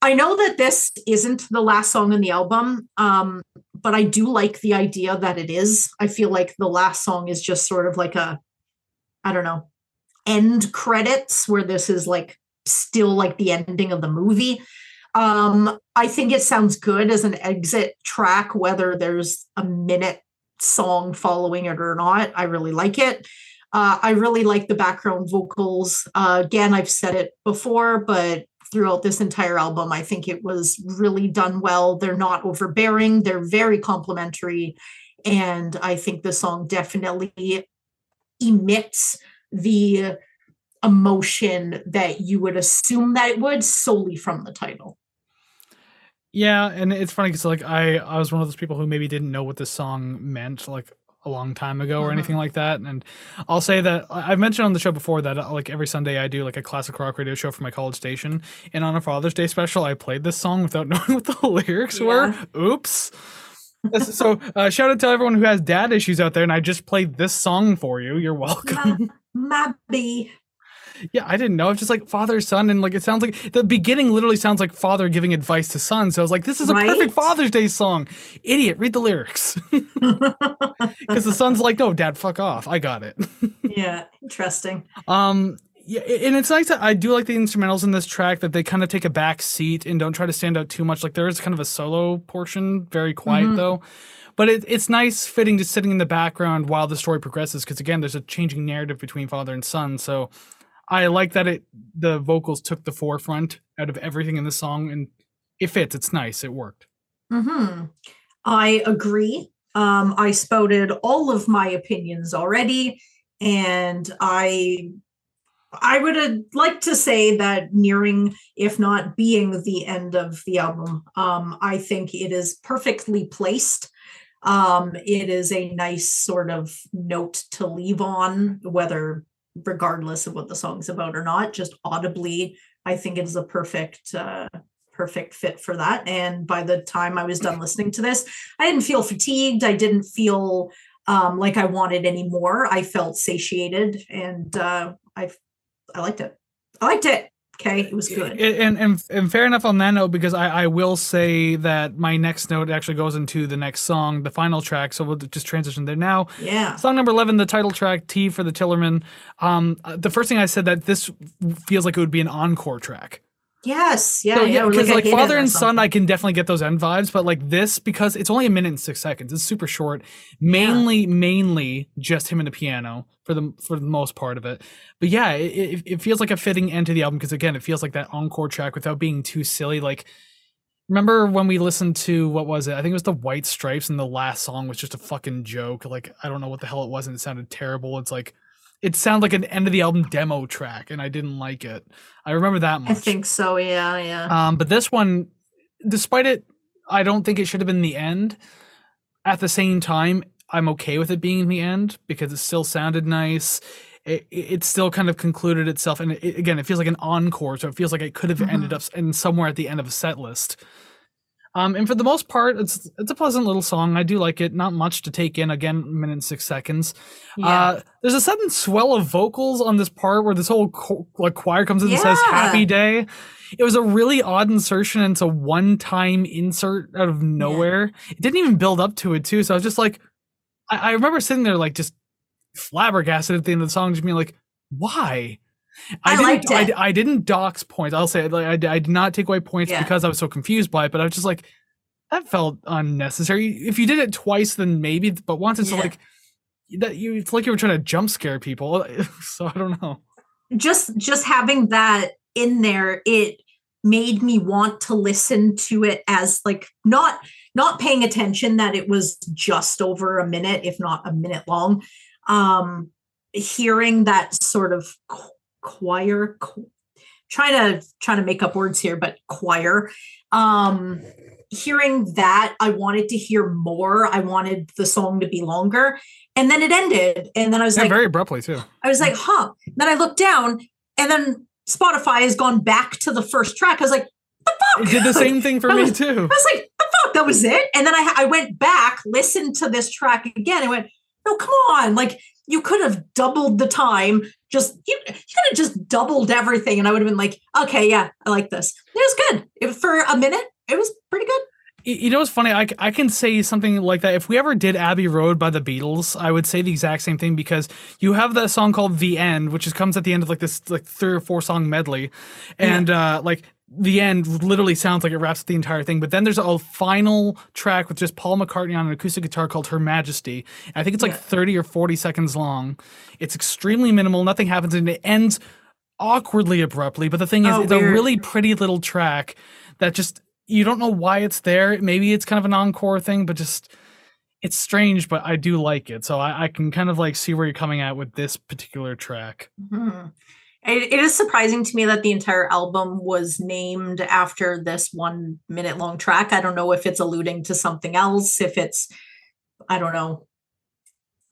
I know that this isn't the last song on the album, um, but I do like the idea that it is. I feel like the last song is just sort of like a, I don't know, end credits where this is like still like the ending of the movie. Um, I think it sounds good as an exit track, whether there's a minute song following it or not. I really like it. Uh, I really like the background vocals. Uh, again, I've said it before, but throughout this entire album, I think it was really done well. They're not overbearing, they're very complimentary. And I think the song definitely emits the emotion that you would assume that it would solely from the title. Yeah, and it's funny because like I I was one of those people who maybe didn't know what this song meant like a long time ago or Mhm. anything like that. And I'll say that I've mentioned on the show before that uh, like every Sunday I do like a classic rock radio show for my college station, and on a Father's Day special I played this song without knowing what the lyrics were. Oops. so uh, shout out to everyone who has dad issues out there, and I just played this song for you. You're welcome. Mabby. Yeah, I didn't know. It's just like father son, and like it sounds like the beginning literally sounds like father giving advice to son. So I was like, this is a Right? perfect Father's Day song. Idiot, read the lyrics. Because the son's like, no, dad, fuck off. I got it. yeah, interesting. Um, yeah, and it's nice that I do like the instrumentals in this track that they kind of take a back seat and don't try to stand out too much. Like there is kind of a solo portion, very quiet Mhm. though. But it, it's nice fitting just sitting in the background while the story progresses because again, there's a changing narrative between father and son. So I like that it the vocals took the forefront out of everything in the song and it fits. It's nice. It worked. hmm I agree. Um, I spouted all of my opinions already, and I I would like to say that nearing, if not being the end of the album, um, I think it is perfectly placed. Um, it is a nice sort of note to leave on, whether regardless of what the song's about or not, just audibly, I think it is a perfect uh, perfect fit for that. And by the time I was done listening to this, I didn't feel fatigued. I didn't feel um, like I wanted any more. I felt satiated, and uh, I I liked it. I liked it. Okay, it was good. And, and and fair enough on that note because I, I will say that my next note actually goes into the next song, the final track. So we'll just transition there now. Yeah. Song number eleven, the title track, "Tea" for the Tillerman. Um, uh, the first thing I said that this feels like it would be an encore track. Yes. Yeah. So, yeah. because a like, father and son. I can definitely get those end vibes, but like this, because it's only a minute and six seconds, it's super short. Mainly, mainly just him and the piano for the for the most part of it. But yeah, it, it, it feels like a fitting end to the album because again, it feels like that encore track without being too silly. Like, remember when we listened to what was it? I think it was the White Stripes, and the last song was just a fucking joke. Like, I don't know what the hell it was, and it sounded terrible. It's like. It sounded like an end of the album demo track, and I didn't like it. I remember that much. I think so. Yeah. Yeah. Um, but this one, despite it, I don't think it should have been the end. At the same time, I'm okay with it being the end because it still sounded nice. It, it still kind of concluded itself, and it, again, it feels like an encore, so it feels like it could have ended up in somewhere at the end of a set list. Um, and for the most part, it's it's a pleasant little song. I do like it. Not much to take in. Again, minute six seconds. yeah. Uh, there's a sudden swell of vocals on this part where this whole cho- like choir comes in and says "Happy Day." It was a really odd insertion and it's a one-time insert out of nowhere. It didn't even build up to it too. So I was just like, I, I remember sitting there like just flabbergasted at the end of the song, just being like, "Why?" I didn't. liked it. I, I didn't dox points. I'll say like I, I did not take away points Yeah. because I was so confused by it. But I was just like, that felt unnecessary. If you did it twice, then maybe. But once it's Yeah. like that, you it's like you were trying to jump scare people. So I don't know. just just having that in there it made me want to listen to it as like not not paying attention that it was just over a minute if not a minute long um hearing that sort of choir trying to trying to make up words here but choir um hearing that i wanted to hear more i wanted the song to be longer and then it ended and then i was Yeah, like very abruptly too. I was like, huh. Then I looked down and then Spotify has gone back to the first track. I was like, the fuck? It did the same thing for me too. I was like, the fuck? That was it. And then I, I went back, listened to this track again, and went, no, come on. Like, you could have doubled the time. Just, you, you could have just doubled everything. And I would have been like, okay, yeah, I like this. It was good. It, for a minute, it was pretty good. You know what's funny? I, I can say something like that. If we ever did Abbey Road by the Beatles, I would say the exact same thing because you have that song called "The End," which is, comes at the end of like this like three or four song medley, and uh, like the end literally sounds like it wraps up the entire thing. But then there's a final track with just Paul McCartney on an acoustic guitar called "Her Majesty." I think it's like Yeah. 30 or 40 seconds long. It's extremely minimal. Nothing happens, and it ends awkwardly abruptly. But the thing is, Oh, it's a really pretty little track that just you don't know why it's there. Maybe it's kind of an encore thing, but just it's strange. But I do like it, so I, I can kind of like see where you're coming at with this particular track. Mhm. It, it is surprising to me that the entire album was named after this one minute long track. I don't know if it's alluding to something else, if it's, I don't know,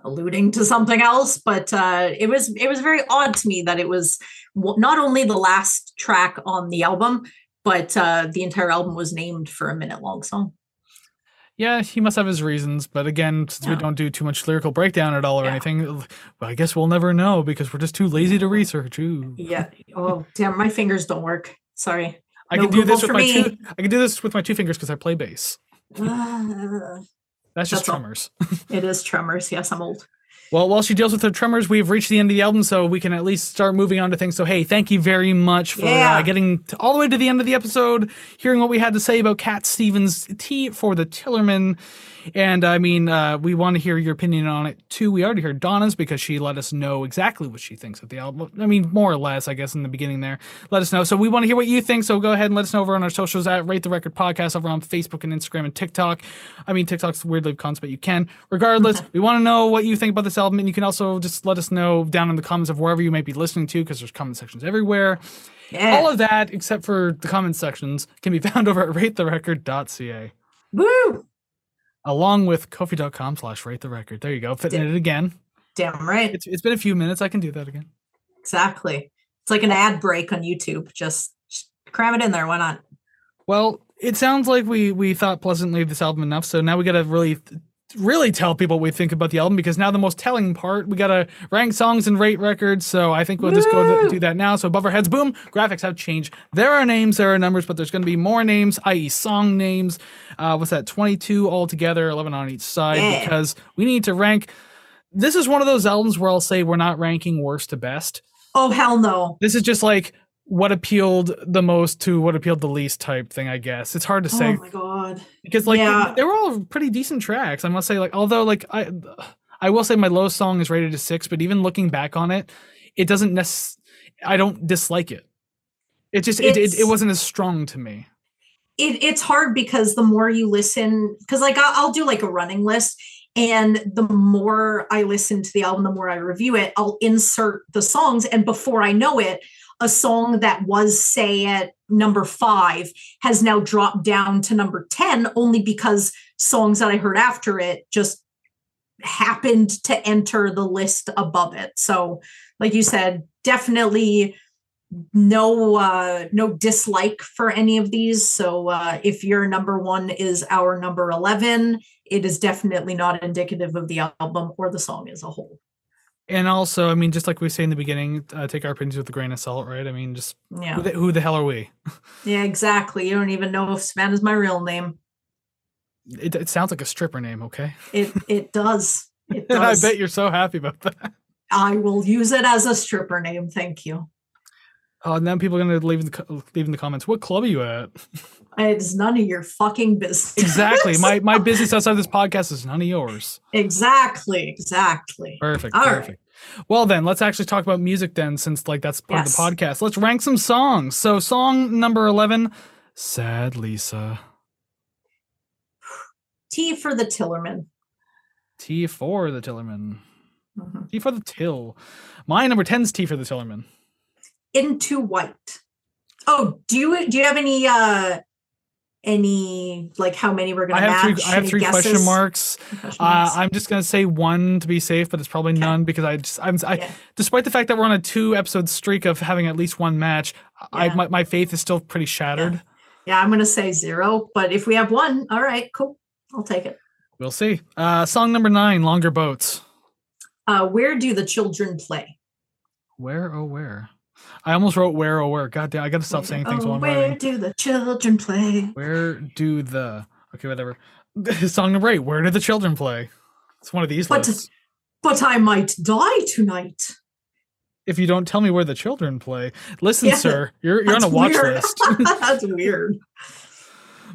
alluding to something else, but uh, it was it was very odd to me that it was not only the last track on the album, but uh, the entire album was named for a minute long song. Yeah, he must have his reasons, but again, since we don't do too much lyrical breakdown at all or Yeah. anything, well, I guess we'll never know because we're just too lazy to research. Ooh. Yeah. Oh, damn, my fingers don't work. Sorry. I No can do this with my me. two. I can do this with my two fingers because I play bass. Uh, That's just That's tremors. it is tremors. Yes, I'm old. Well, while she deals with her tremors, we've reached the end of the album, so we can at least start moving on to things. So, hey, thank you very much for Yeah. uh, getting to, all the way to the end of the episode, hearing what we had to say about Cat Stevens' Tea for the Tillerman. And I mean, uh, we want to hear your opinion on it too. We already heard Donna's because she let us know exactly what she thinks of the album. I mean, more or less, I guess, in the beginning there. Let us know. So we want to hear what you think. So go ahead and let us know over on our socials at Rate the Record Podcast over on Facebook and Instagram and TikTok. I mean, TikTok's weirdly cons, but you can. Regardless, we want to know what you think about this album, and you can also just let us know down in the comments of wherever you might be listening to, because there's comment sections everywhere. Yeah. All of that, except for the comment sections, can be found over at ratetherecord.ca Woo! Along with ko-fi.com slash rate the record. There you go. Fitting Yeah. it again. Damn right. It's, it's been a few minutes. I can do that again. Exactly. It's like an ad break on YouTube. Just, just cram it in there. Why not? Well, it sounds like we we thought pleasantly of this album enough. So now we got to really really tell people what we think about the album because now the most telling part we got to rank songs and rate records. So I think we'll just go Woo! do that now. So above our heads, boom, graphics have changed. There are names, there are numbers, but there's going to be more names, i.e., song names. Uh, what's that? 22 altogether, 11 on each side Yeah. because we need to rank. This is one of those albums where I'll say we're not ranking worst to best. Oh, hell no. This is just like what appealed the most to what appealed the least type thing, I guess. It's hard to oh say Oh, my God. because like Yeah. they were all pretty decent tracks. I must say, like although like I I will say my lowest song is rated a six, but even looking back on it, it doesn't necess- I don't dislike it. It just it, it, it wasn't as strong to me. it, it's hard because the more you listen because like I'll, I'll do like a running list and the more i listen to the album the more i review it i'll insert the songs and before i know it a song that was say at number five has now dropped down to number 10 only because songs that i heard after it just happened to enter the list above it. So like you said definitely no uh no dislike for any of these. So uh if your number one is our number 11 it is definitely not indicative of the album or the song as a whole And also, I mean, just like we say in the beginning, uh, take our opinions with a grain of salt, right? I mean, just yeah who, the, who the hell are we? yeah exactly you don't even know if sven is my real name It, it sounds like a stripper name, okay? it it does it And I bet you're so happy about that. i will use it as a stripper name thank you Oh, and then people are gonna leave in the leave in the comments. What club are you at? it's none of your fucking business Exactly. my my business outside of this podcast is none of yours. exactly exactly Perfect. All right. perfect. Well then, let's actually talk about music then, since like that's part Yes. of the podcast. Let's rank some songs. So song number eleven, Sad Lisa. tea for the tillerman Tea for the Tillerman. Mhm. Tea for the Till. My number 10's Tea for the Tillerman. into white. Oh, do you do you have any uh any like how many we're gonna have match? three I have three question guesses? marks. Question Uh, marks? I'm just gonna say one to be safe, but it's probably Okay. none because I just I'm I, Yeah. despite the fact that we're on a two episode streak of having at least one match, I Yeah. my, my faith is still pretty shattered. yeah, I'm gonna say zero, but if we have one, all right, cool. I'll take it. We'll see. Uh, song number nine, Longer Boats. Uh where do the children play? Where oh where? I almost wrote where oh where. God damn, I gotta stop saying things oh, while I'm where writing. do the children play? Where do the okay whatever. Song number eight. Where do the children play? It's one of these But- lists. But I might die tonight. If you don't tell me where the children play, listen, Yeah, sir, you're you're on a watch weird. list. That's weird.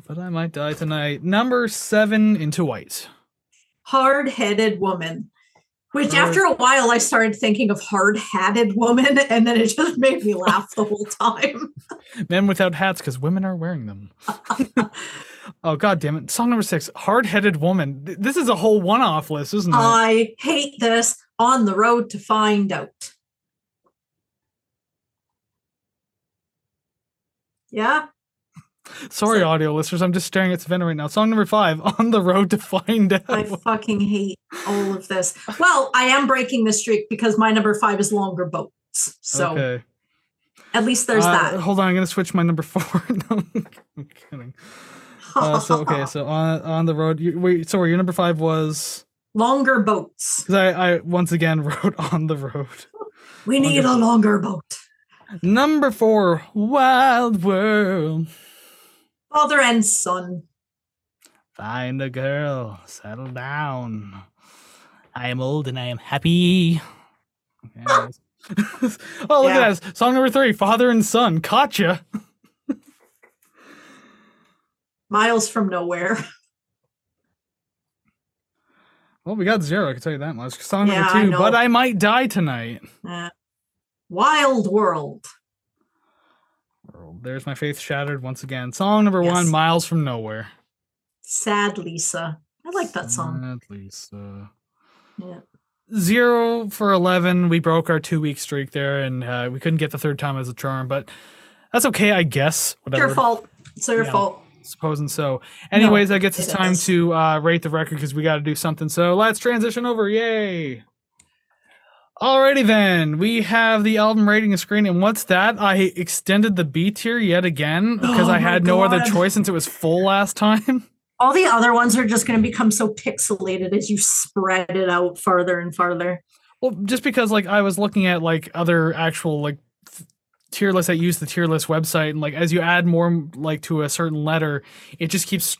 but I might die tonight. Number seven, Into White. Hard-headed woman. Which Hard- after a while I started thinking of hard-hatted woman, and then it just made me laugh the whole time. Men without hats because women are wearing them. oh god damn it! Song number six, Hard-headed Woman. This is a whole one-off list, isn't it? I hate this on the road to find out. Yeah, Sorry, so- audio listeners. I'm just staring at Savannah right now. Song number five, On the Road to Find Out. I fucking hate all of this. Well, I am breaking the streak because my number five is longer boats. So okay. at least there's Uh, that. Hold on, I'm gonna switch my number four. no, I'm kidding. Uh, so okay, so on on the road. You, wait, sorry, your number five was longer boats. because I, I once again wrote on the road. We need a longer boat. Number four, Wild World. Father and son. Find a girl, settle down. I am old and I am happy. Oh, look Yeah. at that. Song number three, Father and Son. Gotcha. Miles from nowhere. Well, we got zero, I can tell you that much. Song Yeah, number two, know. But I Might Die Tonight. Uh, Wild World. There's my faith shattered once again. Song number one, Miles from Nowhere. Sad Lisa. I like that song. Sad. Uh, Yeah. zero for 11 we broke our two week streak there and uh, we couldn't get the third time as a charm but that's okay i guess It's whatever your fault. It's your Yeah. fault. supposing so anyways i guess it it's time is. to uh, rate the record because we got to do something so let's transition over yay Alrighty then, we have the album rating screen, and what's that? I extended the B tier yet again oh because Oh I had no other choice since it was full last time. All the other ones are just going to become so pixelated as you spread it out farther and farther. Well, just because like I was looking at like other actual like th- tier lists that use the tier list website, and like as you add more like to a certain letter, it just keeps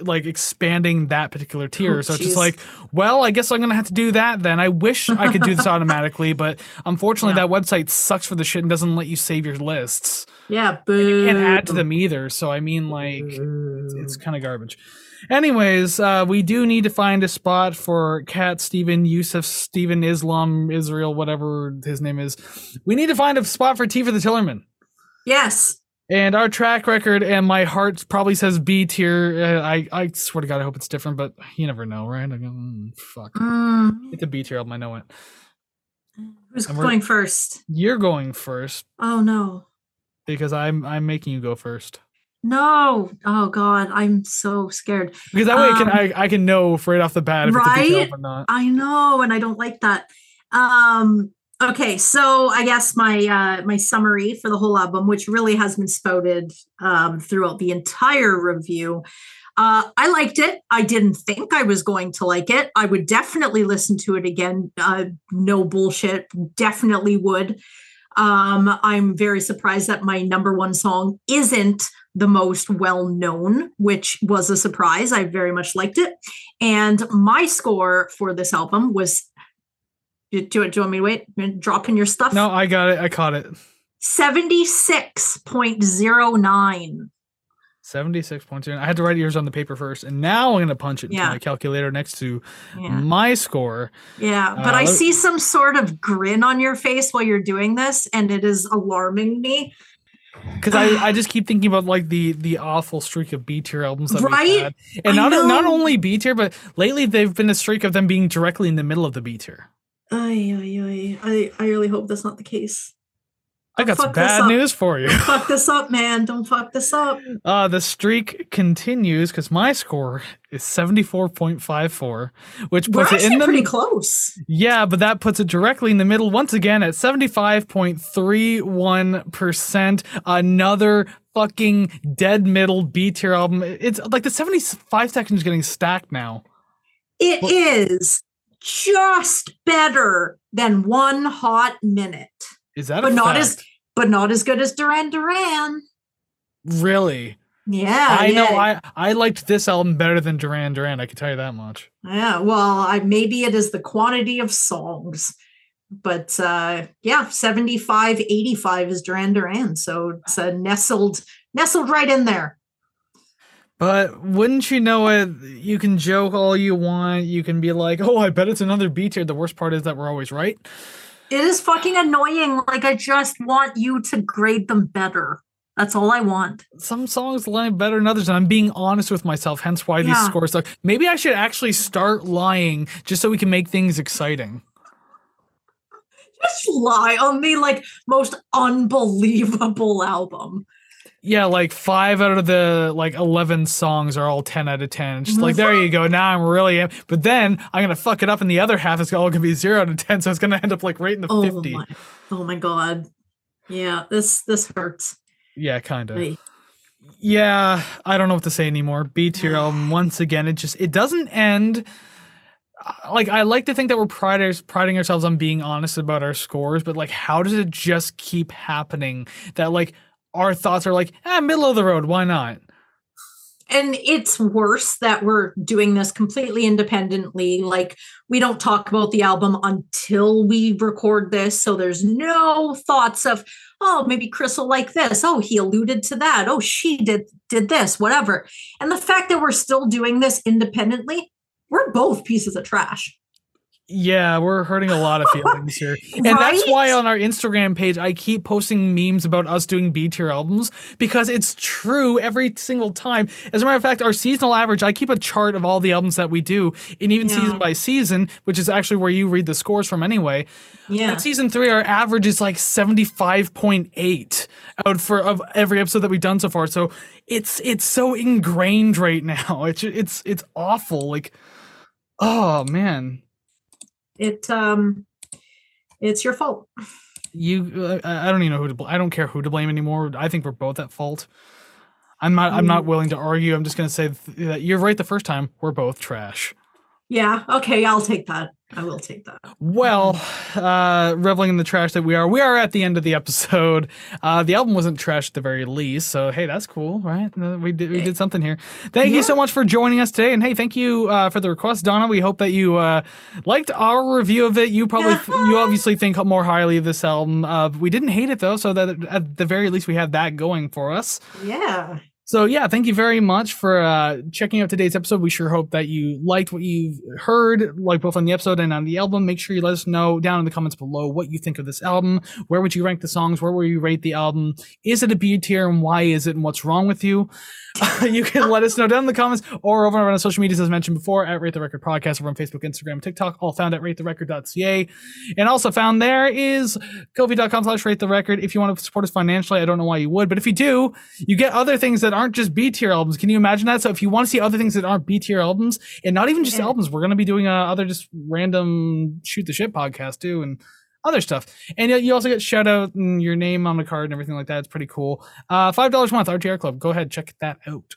like expanding that particular tier. Oh, so it's just like, well, I guess I'm gonna have to do that then. I wish I could do this automatically, but unfortunately, Yeah. that website sucks for the shit and doesn't let you save your lists. Yeah, You boo. can't add to them either. So I mean, like, it's, it's kind of garbage. Anyways, uh, we do need to find a spot for Cat Stephen Yusuf Stephen Islam Israel whatever his name is. We need to find a spot for Tea for the Tillerman. Yes. And our track record and my heart probably says B tier. Uh, I I swear to God, I hope it's different, but you never know, right? I go, mm, fuck. Mm, It's a B tier album. I know it. who's going first? You're going first Oh no. because I'm I'm making you go first. No. Oh god, I'm so scared. Because that way I can Um, I, I can know right off the bat if it's a B tier right? album or not. I know, and I don't like that. Um, okay, so I guess my uh my summary for the whole album, which really has been spouted um throughout the entire review. Uh, I liked it. I didn't think I was going to like it. I would definitely listen to it again. Uh, no bullshit. Definitely would. Um, I'm very surprised that my number one song isn't the most well known, which was a surprise. I very much liked it. And my score for this album was do, do, do you want me to wait? Dropping your stuff? No, I got it. I caught it. 76.09. 76.2. I had to write yours on the paper first, and now I'm going to punch it into Yeah. my calculator next to Yeah. my score. Yeah. But Uh, I see some sort of grin on your face while you're doing this, and it is alarming me. Because I, I just keep thinking about like the the awful streak of B tier albums that Right? we've had. And I not not only B tier, but lately they've been a streak of them being directly in the middle of the B tier. Ay, ay, ay. I, I really hope that's not the case. I got some fuck bad news for you. Fuck this up, man. Don't fuck this up. Uh, the streak continues because my score is 74.54, which We're puts it in the pretty close. Yeah, but that puts it directly in the middle once again at 75.31%. Another fucking dead middle B tier album. It's like the 75 seconds is getting stacked now. It Well- is just better than one hot minute, Is that but a not as but not as good as Duran Duran. really? Yeah, I know I I liked this album better than Duran Duran, I can tell you that much. yeah. Well, I, maybe it is the quantity of songs, but uh, yeah, 75, 85 is Duran Duran, so it's uh, nestled nestled right in there. But wouldn't you know it? You can joke all you want. You can be like, "Oh, I bet it's another B tier." The worst part is that we're always right. It is fucking annoying. Like I just want you to grade them better. That's all I want. some songs line better than others, and I'm being honest with myself. Hence, why these scores suck. Maybe I should actually start lying just so we can make things exciting. Just lie on the like most unbelievable album. Yeah, like five out of the like eleven songs are all ten out of ten. Just like there you go. Now I'm really, am- but then I'm gonna fuck it up, and the other half is all gonna be zero out of ten. So it's gonna end up like right in the Oh fifty. my, oh my god. Yeah, this this hurts. Yeah, kind of. Yeah, I don't know what to say anymore. B tier album once again. It just it doesn't end. Uh, Like I like to think that we're priding ourselves on being honest about our scores, but like, how does it just keep happening that like our thoughts are like, ah, middle of the road, why not? and it's worse that we're doing this completely independently. Like we don't talk about the album until we record this so there's no thoughts of oh maybe chris will like this. Oh he alluded to that. Oh she did did this whatever. And the fact that we're still doing this independently we're both pieces of trash Yeah, we're hurting a lot of feelings here. And that's why on our Instagram page, I keep posting memes about us doing B tier albums because it's true every single time. As a matter of fact, our seasonal average, I keep a chart of all the albums that we do, and even Yeah. season by season, which is actually where you read the scores from anyway. yeah At season three, our average is like 75.8 out for of every episode that we've done so far. So it's it's so ingrained right now. It's it's it's awful. Like, oh man. It um it's your fault. You uh, i I don't even know who to bl- i don't care who to blame anymore. I think we're both at fault. I'm not i'm not willing to argue. I'm just going to say th- that you're right the first time. We're both trash yeah okay i'll take that. I will take that. Well uh reveling in the trash that we are we are at the end of the episode. Uh the album wasn't trash at the very least so hey that's cool right? Uh, we did we did something here. Thank you so much for joining us today and hey thank you uh for the request donna. We hope that you uh liked our review of it. You probably you obviously think more highly of this album. Uh we didn't hate it though so that at the very least we have that going for us. Yeah so yeah, thank you very much for uh, checking out today's episode. We sure hope that you liked what you've heard, like both on the episode and on the album. Make sure you let us know down in the comments below what you think of this album. Where would you rank the songs? Where would you rate the album? Is it a B tier, and why is it? And what's wrong with you? you can let us know down in the comments or over on our social medias as mentioned before at Rate the Record Podcast over on Facebook, Instagram, TikTok, all found at ratetherecord.ca. And also found there is ko-fi.com slash rate the record. If you want to support us financially, I don't know why you would, but if you do, you get other things that aren't just B tier albums. Can you imagine that? So if you want to see other things that aren't B tier albums and not even just Yeah. albums, we're going to be doing uh, other just random shoot the shit podcast too. And other stuff. And you- you also get shout out and your name on the card and everything like that. It's pretty cool. Uh, $5 a month, RTR Club. Go ahead, check that out.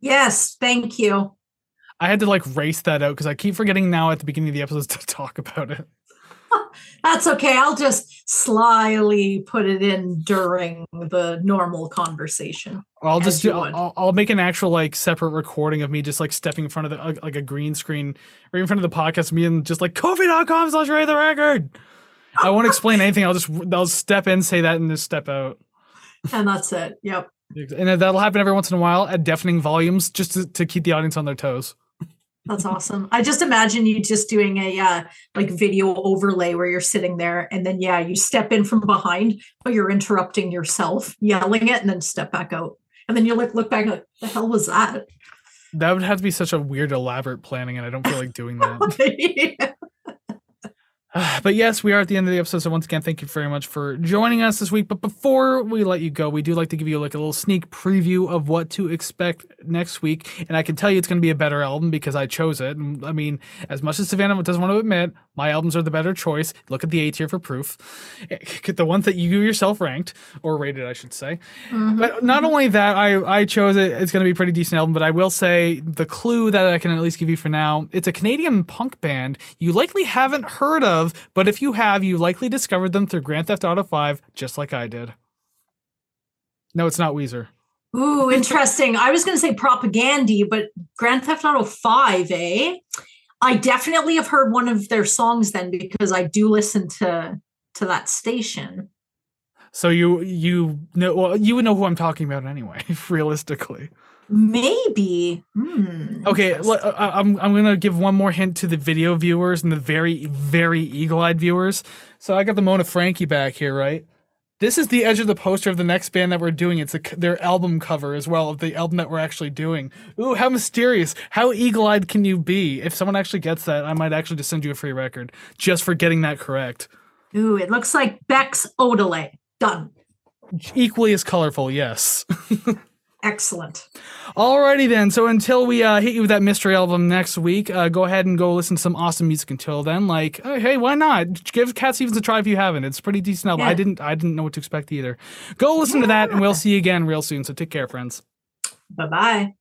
yes thank you I had to like race that out because I keep forgetting now at the beginning of the episodes to talk about it. That's okay. I'll just slyly put it in during the normal conversation. I'll just do. I'll, I'll make an actual like separate recording of me just like stepping in front of the uh, like a green screen right in front of the podcast. Me and just like ko-fi.com slash rate the record. I won't explain anything. I'll just I'll step in, say that, and just step out. And that's it. Yep. And that'll happen every once in a while at deafening volumes, just to, to keep the audience on their toes. That's awesome. I just imagine you just doing a uh, like video overlay where you're sitting there and then yeah, you step in from behind, but you're interrupting yourself, yelling it, and then step back out. And then you look look back like, the hell was that? That would have to be such a weird, elaborate planning, and I don't feel like doing that. but yes, we are at the end of the episode. So once again, thank you very much for joining us this week. But before we let you go, we do like to give you like a little sneak preview of what to expect next week. And I can tell you it's going to be a better album because I chose it. And I mean, as much as Savannah doesn't want to admit, my albums are the better choice. Look at the A tier for proof. The ones that you yourself ranked or rated, I should say. Mm-hmm. But not only that, I I chose it. It's going to be a pretty decent album. But I will say the clue that I can at least give you for now: it's a Canadian punk band you likely haven't heard of, but if you have, you likely discovered them through Grand Theft Auto Five, just like I did. No, it's not Weezer. Ooh, interesting. I was going to say Propagandhi, but Grand Theft Auto 5, eh? I definitely have heard one of their songs then because I do listen to to that station. So you you know well, you would know who I'm talking about anyway. Realistically, Maybe. Hmm, okay. interesting. l- I- I'm I'm gonna give one more hint to the video viewers and the very very eagle-eyed viewers. So I got the Mona Frankie back here, right? This is the edge of the poster of the next band that we're doing. It's a, c- their album cover as well of the album that we're actually doing. Ooh, how mysterious! How eagle-eyed can you be? If someone actually gets that, I might actually just send you a free record just for getting that correct. Ooh, it looks like Beck's Odelay. Done. Equally as colorful, yes. Excellent. Alrighty then. So until we uh, hit you with that mystery album next week, uh, go ahead and go listen to some awesome music. Until then, like, oh, hey, why not? Give Cat Stevens a try if you haven't. It's a pretty decent album. I didn't, I didn't know what to expect either. Go listen to that, and we'll see you again real soon. So take care, friends. Bye bye.